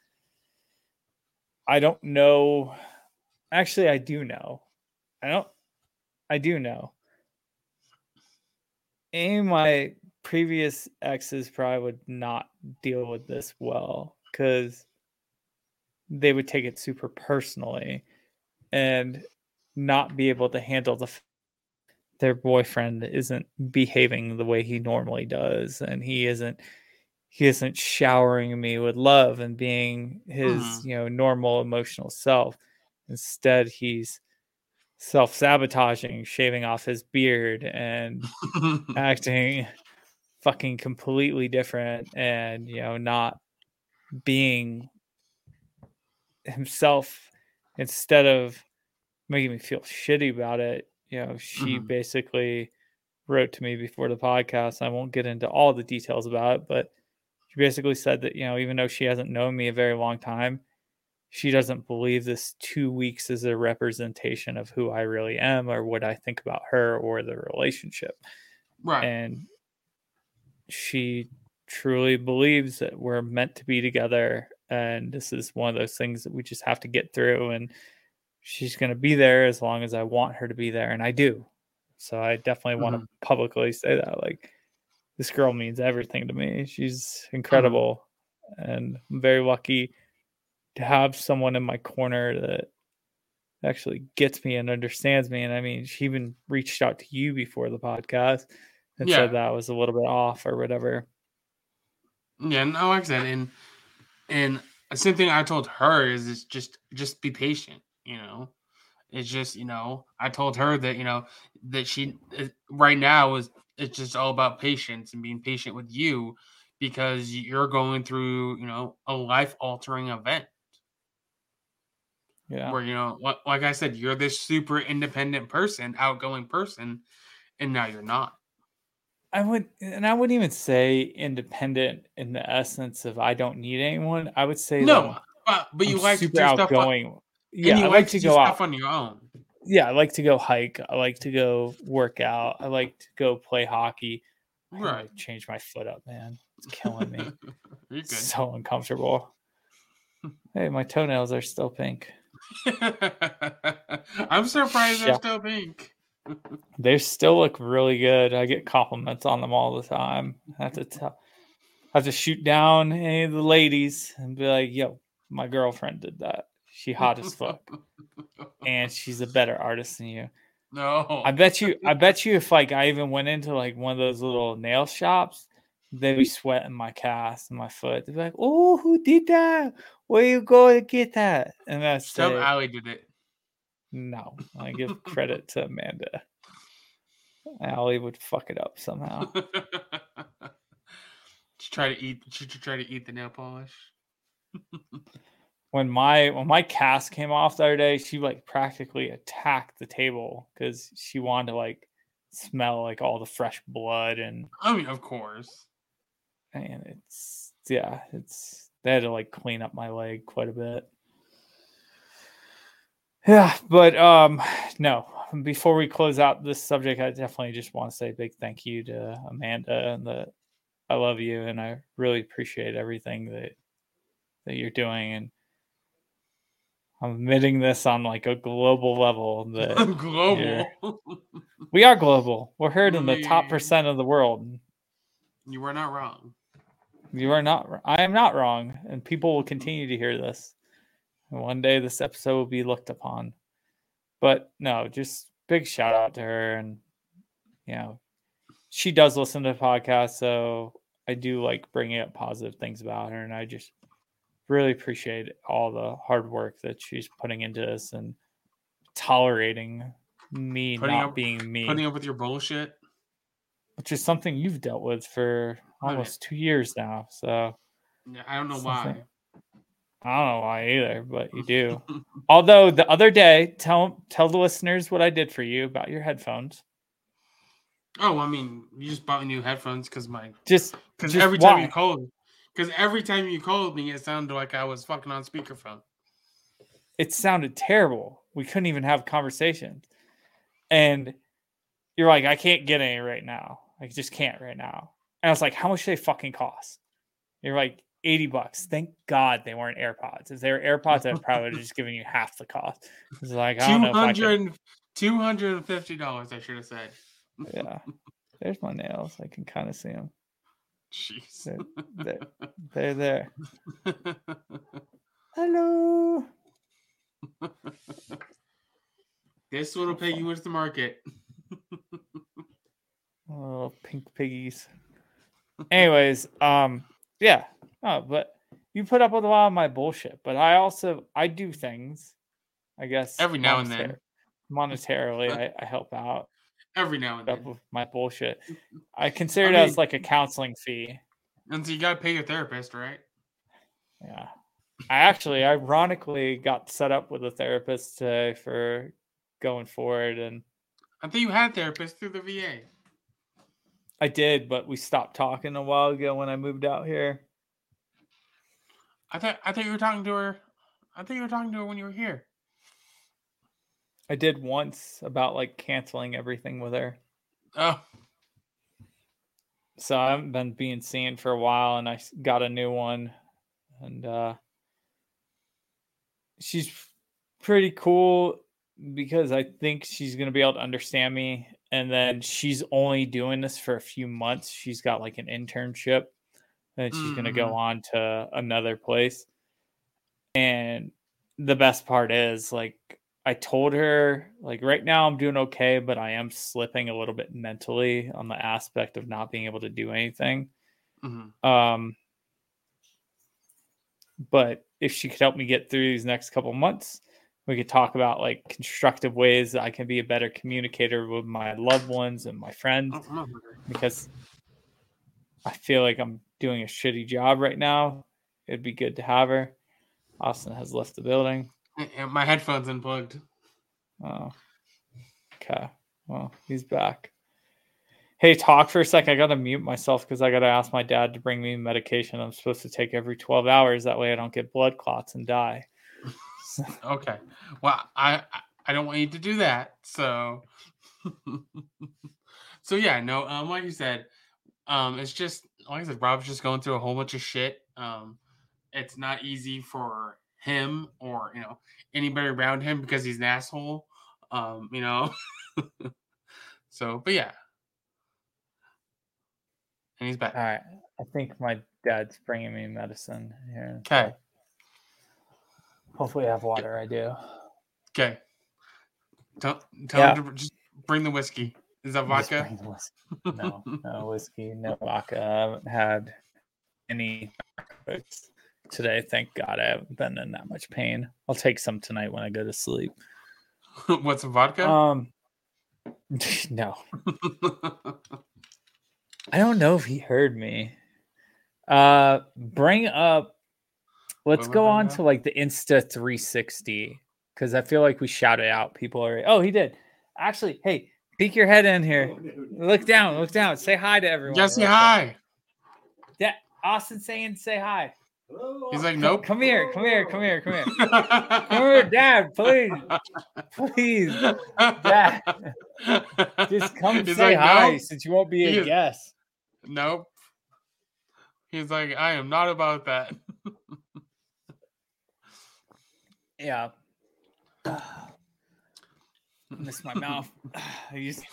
I don't know. Actually, I do know. I don't. I do know. Any of my previous exes probably would not deal with this well because they would take it super personally and not be able to handle the f- their boyfriend isn't behaving the way he normally does and he isn't he isn't showering me with love and being his Mhm. you know normal emotional self instead he's self-sabotaging shaving off his beard and acting fucking completely different and you know not being himself instead of making me feel shitty about it you know she Mhm. basically wrote to me before the podcast i won't get into all the details about it but she basically said that you know even though she hasn't known me a very long time she doesn't believe this two weeks is a representation of who I really am or what I think about her or the relationship. Right. And she truly believes that we're meant to be together. And this is one of those things that we just have to get through. And she's going to be there as long as I want her to be there. And I do. So I definitely want Mhm. to publicly say that. Like, this girl means everything to me. She's Mm-hmm. incredible. And I'm very lucky to have someone in my corner that actually gets me and understands me. And I mean, she even reached out to you before the podcast and Yeah. said that was a little bit off or whatever. Yeah, no, like I said, and and the same thing I told her is it's just just be patient, you know. It's just you know I told her that you know that she uh, right now is it's just all about patience and being patient with you because you're going through you know a life altering event Yeah. where you know like, like I said you're this super independent person, outgoing person, and now you're not. I would, and I wouldn't even say independent in the essence of I don't need anyone. I would say No, but but I'm you like to super stuff. On, yeah, I like, like to do go stuff out. on your own. Yeah, I like to go hike. I like to go work out. I like to go play hockey. I Right. like, change my foot up, man. It's killing me. You're good. so uncomfortable. Hey, my toenails are still pink. I'm surprised they're still pink. They still look really good. I get compliments on them all the time. I have to tell, I have to shoot down any of the ladies and be like, "Yo, my girlfriend did that. She hot as fuck, and she's a better artist than you." No. I bet you. I bet you if like I even went into like one of those little nail shops, they'd be sweating my cast and my foot. They'd be like, "Oh, who did that? Where you go to get that?" And I Tell say, Allie did it. "No." I give credit to Amanda. Allie would fuck it up somehow. She try to eat. She try to eat the nail polish. when my when my cast came off the other day, she like practically attacked the table because she wanted to like smell like all the fresh blood and I mean, of course. and it's yeah, it's they had to like clean up my leg quite a bit. Yeah, but um no, before we close out this subject, I definitely just want to say a big thank you to Amanda and the I love you and I really appreciate everything that that you're doing and I'm admitting this on like a global level that Global. we are global. We're heard in the top percent of the world. you were not wrong. You are not. I am not wrong, and people will continue to hear this. And one day, this episode will be looked upon. But no, just big shout out to her, and you know, she does listen to the podcast, so I do like bringing up positive things about her, and I just really appreciate all the hard work that she's putting into this and tolerating me Putting not up- being me, Putting up with your bullshit. which is something you've dealt with for. Almost two years now. So. Yeah, I don't know Something- why. I don't know why either, but you do. Although the other day, tell tell the listeners what I did for you about your headphones. Oh, I mean, you just bought me new headphones because my Just because every time you called because every time you called me, it sounded like I was fucking on speakerphone. it sounded terrible. We couldn't even have conversations. And you're like, I can't get any right now. I just can't right now. And I was like, how much do they fucking cost? You're like, 80 bucks. Thank God they weren't AirPods. If they were AirPods, I'd probably have just given you half the cost. It's like, I don't know I could $250, I should have said. yeah. There's my nails. I can kind of see them. Jeez. They're, they're, they're there. Hello. this pay you into the market. Oh, pink piggies. Anyways, um, yeah. Oh, but you put up with a lot of my bullshit. But I also I do things. I guess Every now and then. Monetarily, I, I help out Every now and up then. with my bullshit. I consider it mean- as like a counseling fee. And so you gotta pay your therapist, right? Yeah. I actually, ironically, got set up with a therapist today for going forward, and I think you had a therapist through the VA. I did, but we stopped talking a while ago when I moved out here. I thought I thought you were talking to her. I think you were talking to her when you were here. I did once about like canceling everything with her. Oh, So I haven't been being seen for a while and I got a new one and uh she's pretty cool because I think she's going to be able to understand me and then she's only doing this for a few months. She's got like an internship and she's going to go on to another place. And the best part is like I told her like right now I'm doing okay, but I am slipping a little bit mentally on the aspect of not being able to do anything. mhm. Um, but if she could help me get through these next couple months, we could talk about like constructive ways that I can be a better communicator with my loved ones and my friends because I feel like I'm doing a shitty job right now. It'd be good to have her. Austin has left the building. My headphones unplugged. Oh, okay. Well, he's back. Hey, talk for a sec. I gotta mute myself because I gotta ask my dad to bring me medication I'm supposed to take every 12 hours. That way I don't get blood clots and die. Okay. Well, I I- don't want you to do that. So So yeah, no, um like you said, um it's just like I said, Rob's just going through a whole bunch of shit. Um it's not easy for him or, you know, anybody around him because he's an asshole. Um, you know. so, but yeah. And he's back. All right. I think my dad's bringing me medicine here. Okay. Hopefully I have water. I do. Okay. Tell, tell Yeah. him to just bring the whiskey. Is that vodka? bring whiskey. No, no whiskey, no vodka. I haven't had any today. Thank God I haven't been in that much pain. I'll take some tonight when I go to sleep. What's some vodka? Um, no, I don't know if he heard me. Uh, bring up. Let's What am I go on to like the Insta 360 because I feel like we shouted out people are. Oh, he did. Actually, hey, peek your head in here. Look down. Look down. Say hi to everyone. Just say real hi. Yeah, Austin saying say hi. He's like, nope. Come here. Come here. Come here. Come here. Come here, Dad. Please, please, Dad. Just come He's say like, hi nope. since you won't be a guest. Nope. He's like, I am not about that. Yeah. Miss my mouth. I used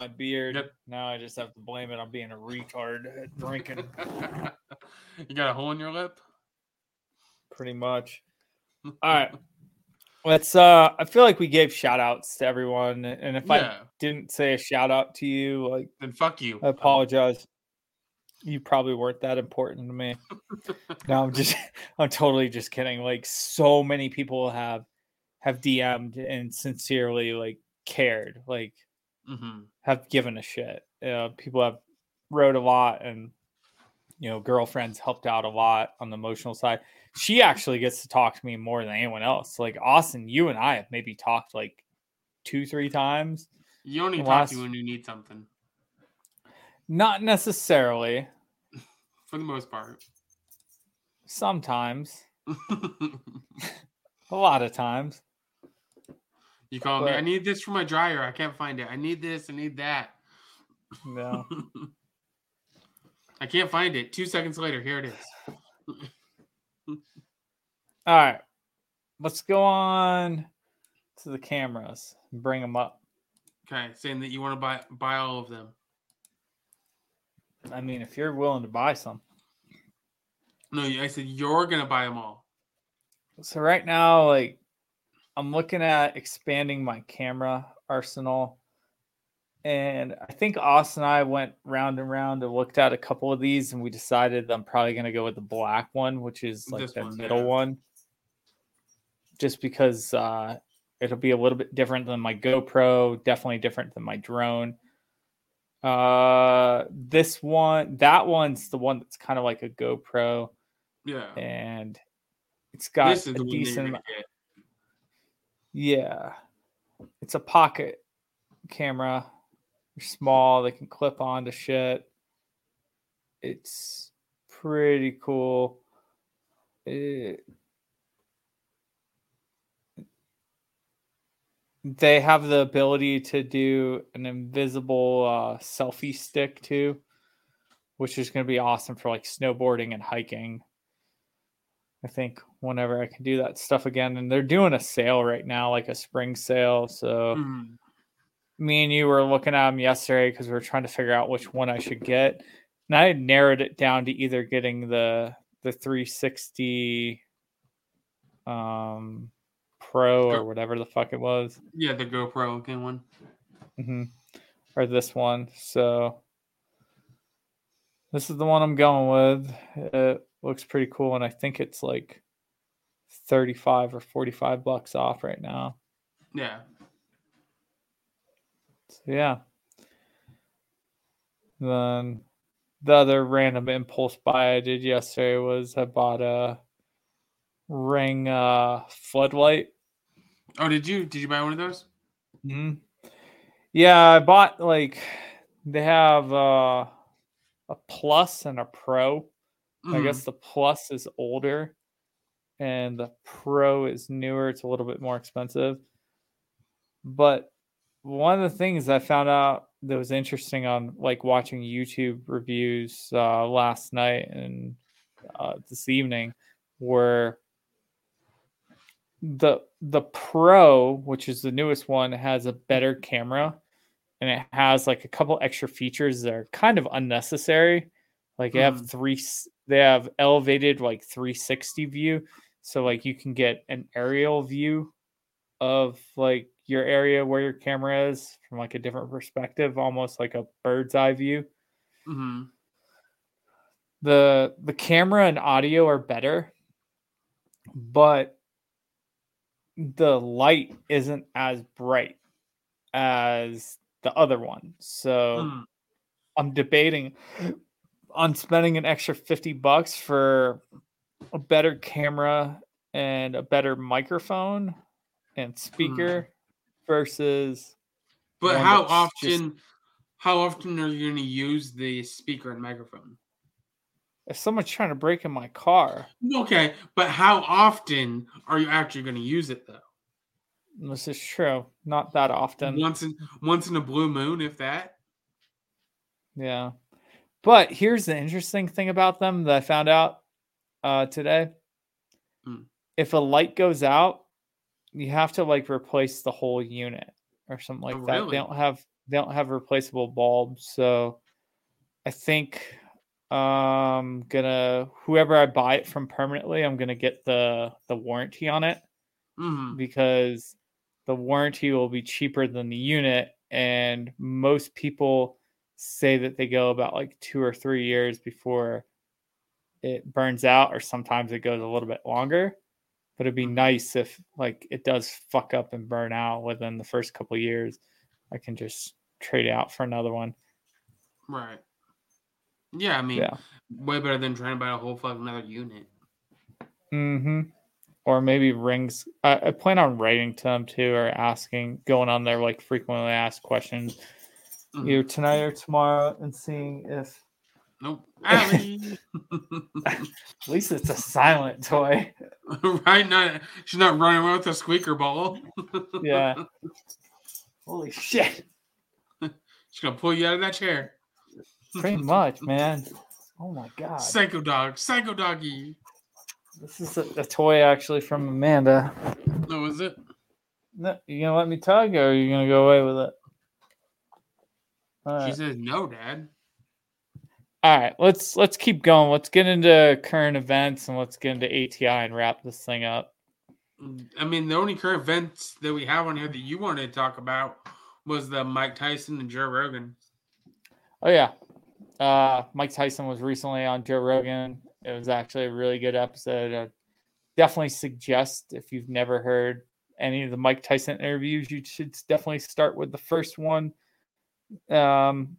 my beard. Yep. Now I just have to blame it on being a retard at drinking. you got a hole in your lip? pretty much. All right. Let's uh I feel like we gave shout outs to everyone. And if I didn't say a shout out to you, like Then fuck you. I apologize. You probably weren't that important to me. no, I'm just I'm totally just kidding. Like so many people have have DM'd and sincerely like cared, like hmm have given a shit. Uh, people have wrote a lot and you know, girlfriends helped out a lot on the emotional side. She actually gets to talk to me more than anyone else. Like Austin, you and I have maybe talked like two, three times. You only talk to last- when you need something, Not necessarily. for the most part. Sometimes. A lot of times. you call me. I need this for my dryer. I can't find it. I need this. I need that. No. I can't find it. Two seconds later, here it is. All right. Let's go on to the cameras and bring them up. Okay, saying that you want to buy buy all of them. I mean, if you're willing to buy some. No, I said you're gonna buy them all. So right now, like I'm looking at expanding my camera arsenal. And I think Austin and I went round and round and looked at a couple of these and we decided I'm probably gonna go with the black one, which is like This the one, middle yeah. one. Just because uh it'll be a little bit different than my GoPro, definitely different than my drone. Uh this one, that one's the one that's kind of like a GoPro Yeah. and it's got this is a the one that you're decent yeah. It's a pocket camera. They're small, they can clip onto shit. It's pretty cool. It, they have the ability to do an invisible uh, selfie stick too, which is going to be awesome for like snowboarding and hiking. I think whenever I can do that stuff again, and they're doing a sale right now, like a spring sale. So Mhm. me and you were looking at them yesterday because we were trying to figure out which one I should get, and I had narrowed it down to either getting the the 360 um pro or whatever the fuck it was Yeah, the GoPro looking one. hmm or this one. So this is the one I'm going with. It looks pretty cool, and I think it's like 35 or 45 bucks off right now. Yeah. So yeah. Then the other random impulse buy I did yesterday was I bought a ring uh floodlight. Oh, did you did you buy one of those? hmm Yeah, I bought like they have uh a plus and a pro. I Mhm. guess the plus is older and the pro is newer. It's a little bit more expensive. But one of the things I found out that was interesting on like watching YouTube reviews uh, last night and uh, this evening were the the pro, which is the newest one, has a better camera and it has like a couple extra features that are kind of unnecessary. Like they have three, they have elevated like 360 view, so like you can get an aerial view of like your area where your camera is from like a different perspective, almost like a bird's eye view. Mhm. the The camera and audio are better, but the light isn't as bright as the other one. So. Mm. I'm debating on spending an extra 50 bucks for a better camera and a better microphone and speaker versus But how often just- how often are you going to use the speaker and microphone? If someone's trying to break in my car. Okay, but how often are you actually going to use it though? This is true. Not that often. Once in once in a blue moon, if that. Yeah. But here's the interesting thing about them that I found out uh, today. Hmm. If a light goes out, you have to like replace the whole unit or something like Oh, that. really? They don't have they don't have replaceable bulbs, so I think um gonna whoever I buy it from permanently, I'm gonna get the the warranty on it. Hmm because the warranty will be cheaper than the unit and most people say that they go about like two or three years before it burns out or sometimes it goes a little bit longer. But it'd be nice if like it does fuck up and burn out within the first couple years. I can just trade it out for another one. Right. Yeah, I mean, yeah way better than trying to buy a whole fucking another unit. mm-hmm or maybe rings I, I plan on writing to them too or asking going on their like frequently asked questions Mhm. either tonight or tomorrow and seeing if Nope. At least it's a silent toy. right? Not she's not running around with a squeaker ball. Yeah. Holy shit. She's gonna pull you out of that chair. Pretty much, man. Oh my god. Psycho dog, psycho doggy. This is a, a toy actually from Amanda. No, is it? No, you gonna let me tug or are you gonna go away with it? All She right. says no, Dad. All right, let's let's keep going. Let's get into current events and let's get into ATI and wrap this thing up. Mm, I mean, the only current events that we have on here that you wanted to talk about was the Mike Tyson and Joe Rogan. Oh yeah. Uh Mike Tyson was recently on Joe Rogan. It was actually a really good episode. I definitely suggest if you've never heard any of the Mike Tyson interviews, you should definitely start with the first one. Um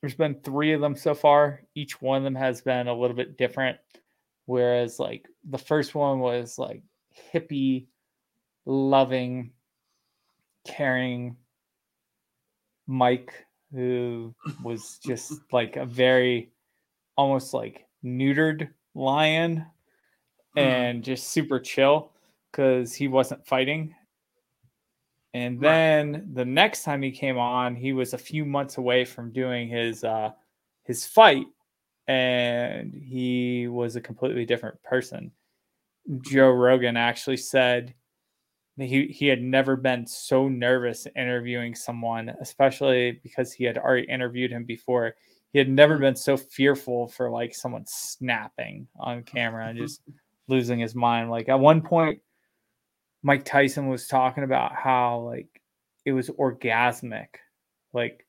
there's been three of them so far. Each one of them has been a little bit different. Whereas like the first one was like hippie, loving, caring Mike who was just like a very almost like neutered lion Mhm. and just super chill because he wasn't fighting. And then the next time he came on, he was a few months away from doing his uh his fight and he was a completely different person. Joe Rogan actually said he he had never been so nervous interviewing someone, especially because he had already interviewed him before. He had never mm-hmm. been so fearful for like someone snapping on camera and just losing his mind. Like at one point, Mike Tyson was talking about how like it was orgasmic, like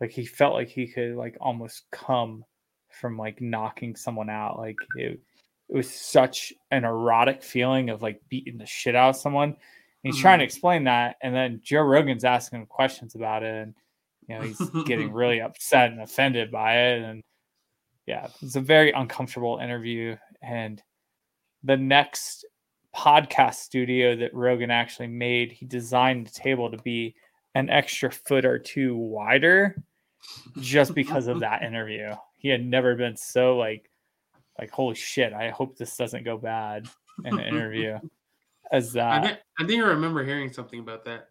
like he felt like he could like almost come from like knocking someone out. Like it, it was such an erotic feeling of like beating the shit out of someone. He's mm-hmm. trying to explain that, and then Joe Rogan's asking him questions about it, and you know he's getting really upset and offended by it, and yeah, it's a very uncomfortable interview. And the next podcast studio that Rogan actually made, he designed the table to be an extra foot or two wider just because of that interview. He had never been so like like holy shit, I hope this doesn't go bad in an interview as I think, I think I remember hearing something about that.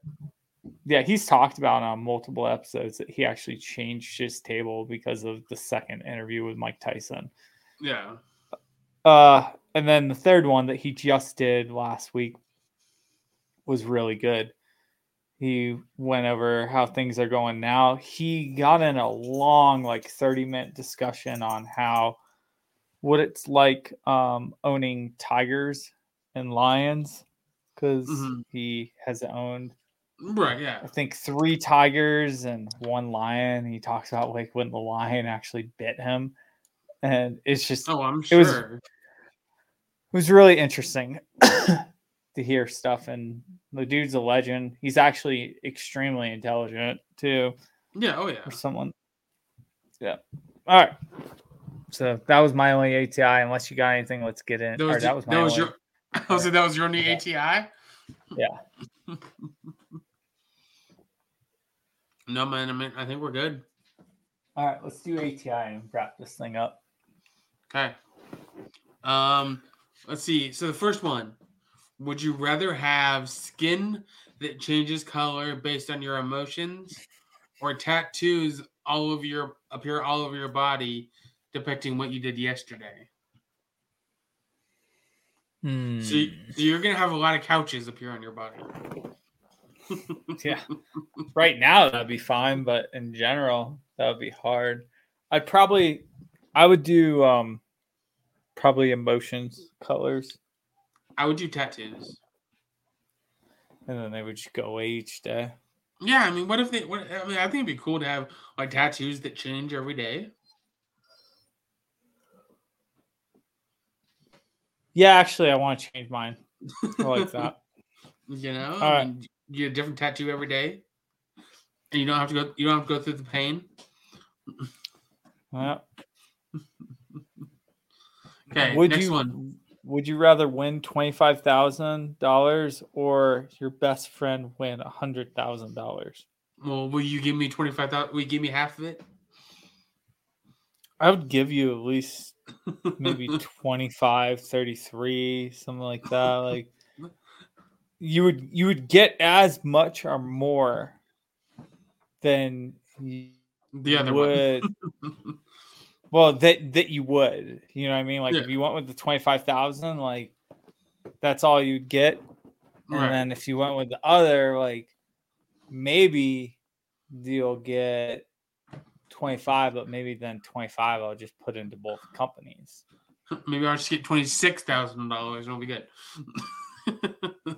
Yeah, he's talked about on multiple episodes that he actually changed his table because of the second interview with Mike Tyson. Yeah. Uh, and then the third one that he just did last week was really good. He went over how things are going now. He got in a long, like 30 minute discussion on how what it's like um, owning tigers and lions because Mhm. he has owned Right. Yeah. I think three tigers and one lion. He talks about like when the lion actually bit him, and it's just Oh, I'm It sure. was- it was really interesting to hear stuff. And the dude's a legend. He's actually extremely intelligent too, yeah. Oh, yeah. for someone. Yeah. All right. So that was my only ATI. Unless you got anything, let's get in. That or was, that was my that was only. your. I was that was your new Yeah. ATI. Yeah. No man, I mean I think we're good. All right, let's do ATI and wrap this thing up. Okay. Um, let's see. So the first one, would you rather have skin that changes color based on your emotions, or tattoos all over your appear all over your body depicting what you did yesterday? So, you, Hmm. so you're gonna have a lot of couches appear on your body. yeah right now that'd be fine but in general that would be hard i'd probably i would do um probably emotions colors I would do tattoos. and then they would just go away each day Yeah, I mean, what if they? What, I mean, I think it'd be cool to have like tattoos that change every day. Yeah actually i want to change mine i like that You know, All I mean, you get a different tattoo every day, and you don't have to go. You don't have to go through the pain. yeah. Okay, would next you one. would you rather win $25000 or your best friend win a $100000 Well, will you give me twenty five thousand? Will you give me half of it? i would give you at least maybe 25 33 something like that like you would you would get as much or more than the other would one. well that that you would you know what i mean like Yeah. if you went with the 25000 like that's all you'd get and Right. then if you went with the other like maybe you'll get 25 but maybe then 25 i'll just put into both companies Maybe I'll just get twenty six thousand dollars and it'll be good.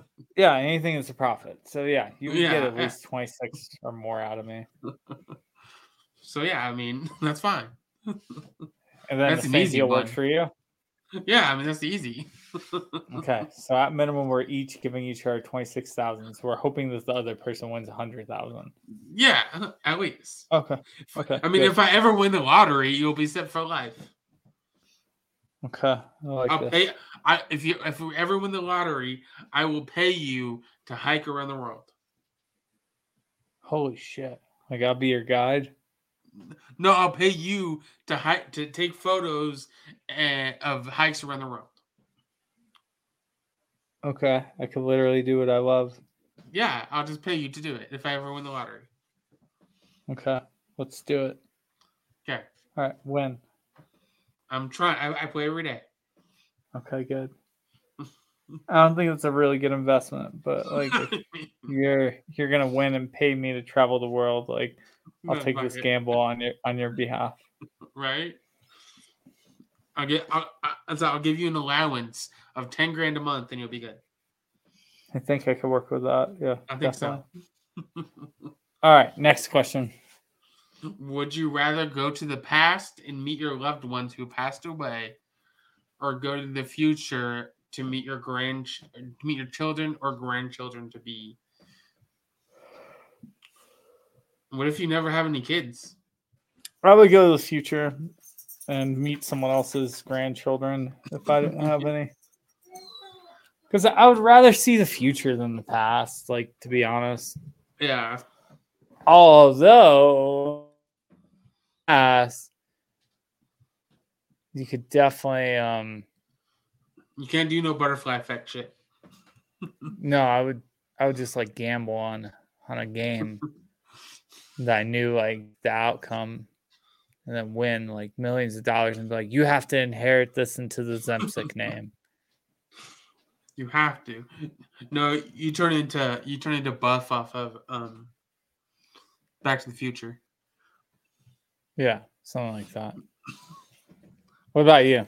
Yeah, anything is a profit. So yeah, you would get at yeah. least twenty six or more out of me. so yeah, I mean that's fine. And then That's the an easy deal one. for you. Yeah, I mean that's easy. Okay, so at minimum, we're each giving each other twenty six thousand. So we're hoping that the other person wins a hundred thousand. Yeah, uh, at least. Okay, okay. I mean, good. if I ever win the lottery, you'll be set for life. okay, I like I'll pay. I if you if we ever win the lottery, I will pay you to hike around the world. Holy shit! Like I'll be your guide. No, I'll pay you to hike to take photos uh, of hikes around the world. Okay, I could literally do what I love. Yeah, I'll just pay you to do it if I ever win the lottery. Okay, let's do it. Okay. All right, when? I'm trying. I, I play every day. Okay, good. I don't think it's a really good investment, but like you're you're gonna win and pay me to travel the world, like I'll take this gamble on your on your behalf. Right. I'll get. I'll, I- so I'll give you an allowance of ten grand a month, and you'll be good. I think I could work with that. Yeah, I think so. All right, next question. Would you rather go to the past and meet your loved ones who passed away, or go to the future to meet your grand to meet your children or grandchildren to be? What if you never have any kids? Probably go to the future and meet someone else's grandchildren if I didn't have any. Because I would rather see the future than the past. Like to be honest, Yeah, although past you could definitely um you can't do no butterfly effect shit. no i would i would just like gamble on on a game that i knew like the outcome and then win like millions of dollars and be like you have to inherit this into the zemsic name You have to. No, you turn into you turn into Biff off of um Back to the Future. yeah something like that what about you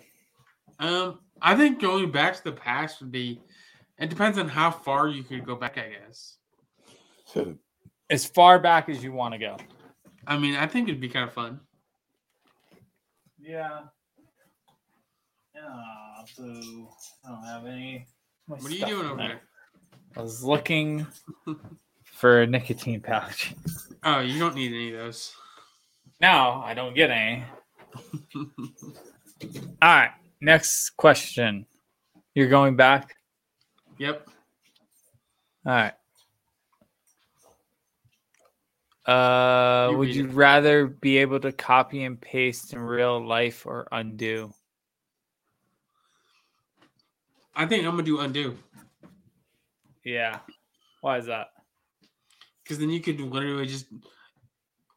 Um, I think going back to the past would be. It depends on how far you could go back. I guess. As far back as you want to go I mean, I think it'd be kind of fun. yeah uh, so i don't have any What are you doing over there? I was looking for a nicotine pouch. Oh, you don't need any of those. No, I don't get any. All right, next question. You're going back? Yep. All right. Uh, You would you it. rather be able to copy and paste in real life or undo? I think I'm gonna do undo Yeah. Why is that? because then you could literally just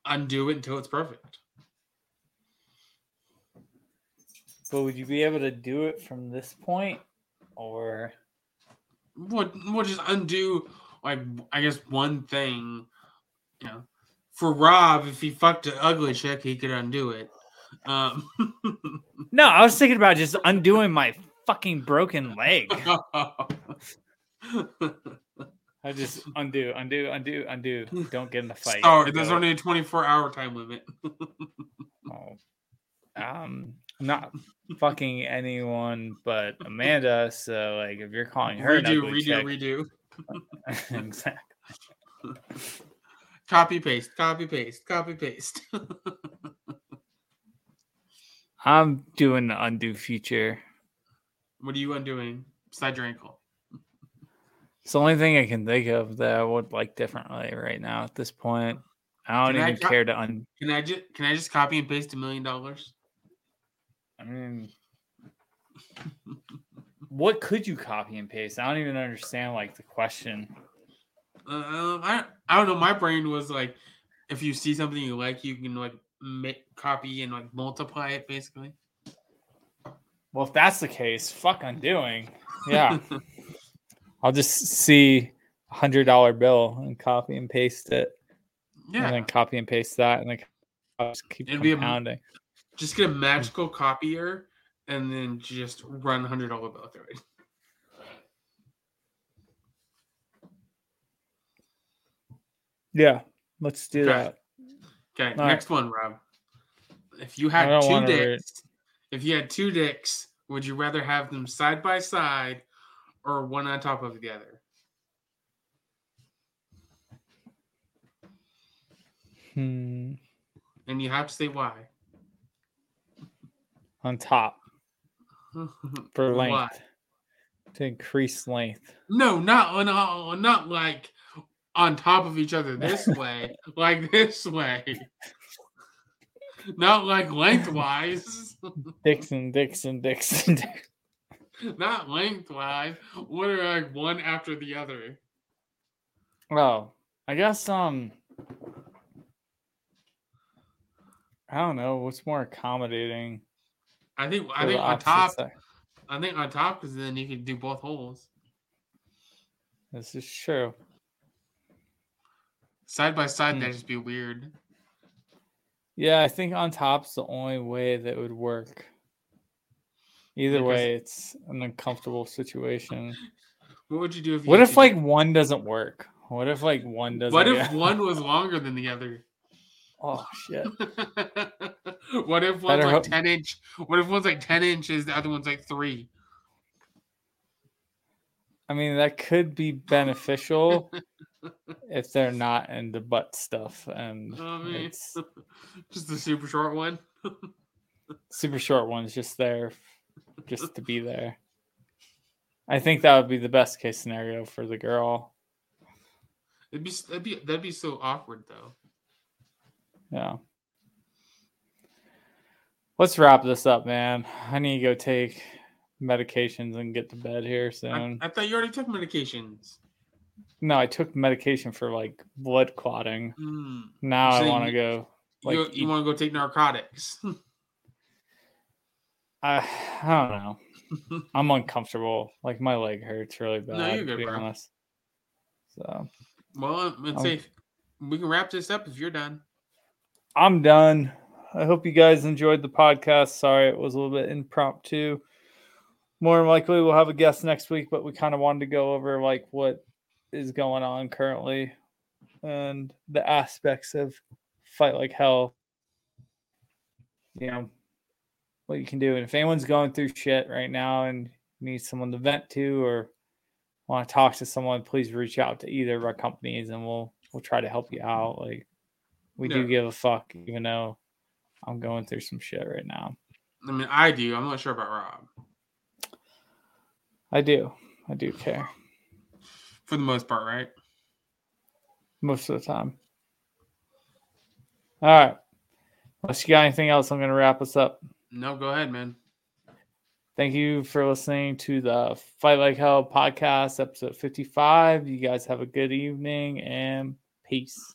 undo it until it's perfect. But would you be able to do it from this point or What? We'll just undo like I guess one thing. You know, for Rob, if he fucked an ugly chick, he could undo it. Um, No, I was thinking about just undoing my fucking broken leg. I just undo, undo, undo, undo. Don't get in the fight. Sorry, there's only a 24 hour time limit. Oh. Um, I'm not fucking anyone but Amanda. So, like, if you're calling her redo, redo, chick- redo. exactly. Copy paste, copy paste, copy paste. I'm doing the undo feature. what are you undoing besides your ankle? It's the only thing I can think of that I would like differently right now at this point. I don't Can I even co- care to un. Can I just can I just copy and paste a million dollars? I mean, what could you copy and paste? I don't even understand like the question. Uh, I I don't know. My brain was like, if you see something you like, you can like make copy and like multiply it basically. Well, if that's the case, fuck undoing. Yeah, I'll just see a hundred dollar bill and copy and paste it, Yeah, and then copy and paste that, and I'll just keep It'd be a compounding. just get a magical copier and then just run a hundred dollar bill through it. Yeah, let's do Okay. that. Okay, All right. next one, Rob. If you had two dicks, if you had two dicks, would you rather have them side by side or one on top of the other? Hmm. And you have to say why. On top for Why? length to increase length. No, not no, not like on top of each other this way, like this way. Not like lengthwise. Dixon, Dixon, Dixon. Not lengthwise. What are like one after the other? Oh, I guess um I don't know what's more accommodating. I think I think on top. sex. I think on top because then you can do both holes This is true. Side by side. Hmm. That'd just be weird. Yeah, I think on top's the only way that would work. Either Because- way, it's an uncomfortable situation. What would you do if? You What if like one doesn't work? What if like one doesn't? What if one was longer than the other? Oh shit! what if one's Better like hope- ten inch? What if one's like ten inches? The other one's like three. I mean, that could be beneficial if they're not into butt stuff and Oh it's just the super short one. super short ones just there, just to be there. I think that would be the best case scenario for the girl. It'd be that'd be that'd be so awkward though. Yeah. Let's wrap this up, man. I need to go take medications and get to bed here I, soon. I thought you already took medications. No, I took medication for like blood clotting. Hmm. Now So I want to go. Like, you you want to go take narcotics? I, I don't know. I'm uncomfortable. Like my leg hurts really bad. No, you're to good, be bro. honest. So well, let's Um, say we can wrap this up if you're done. I'm done. I hope you guys enjoyed the podcast. Sorry it was a little bit impromptu. More than likely we'll have a guest next week, but we kind of wanted to go over like what is going on currently and the aspects of fight like hell. You know, what you can do. And if anyone's going through shit right now and needs someone to vent to or want to talk to someone, please reach out to either of our companies and we'll we'll try to help you out. Like we do give a fuck, even though I'm going through some shit right now. I mean, I do. I'm not sure about Rob I do. I do care for the most part, right? most of the time. All right. Unless you got anything else, I'm going to wrap us up. No, go ahead, man. Thank you for listening to the Fight Like Hell podcast, episode 55. You guys have a good evening and peace.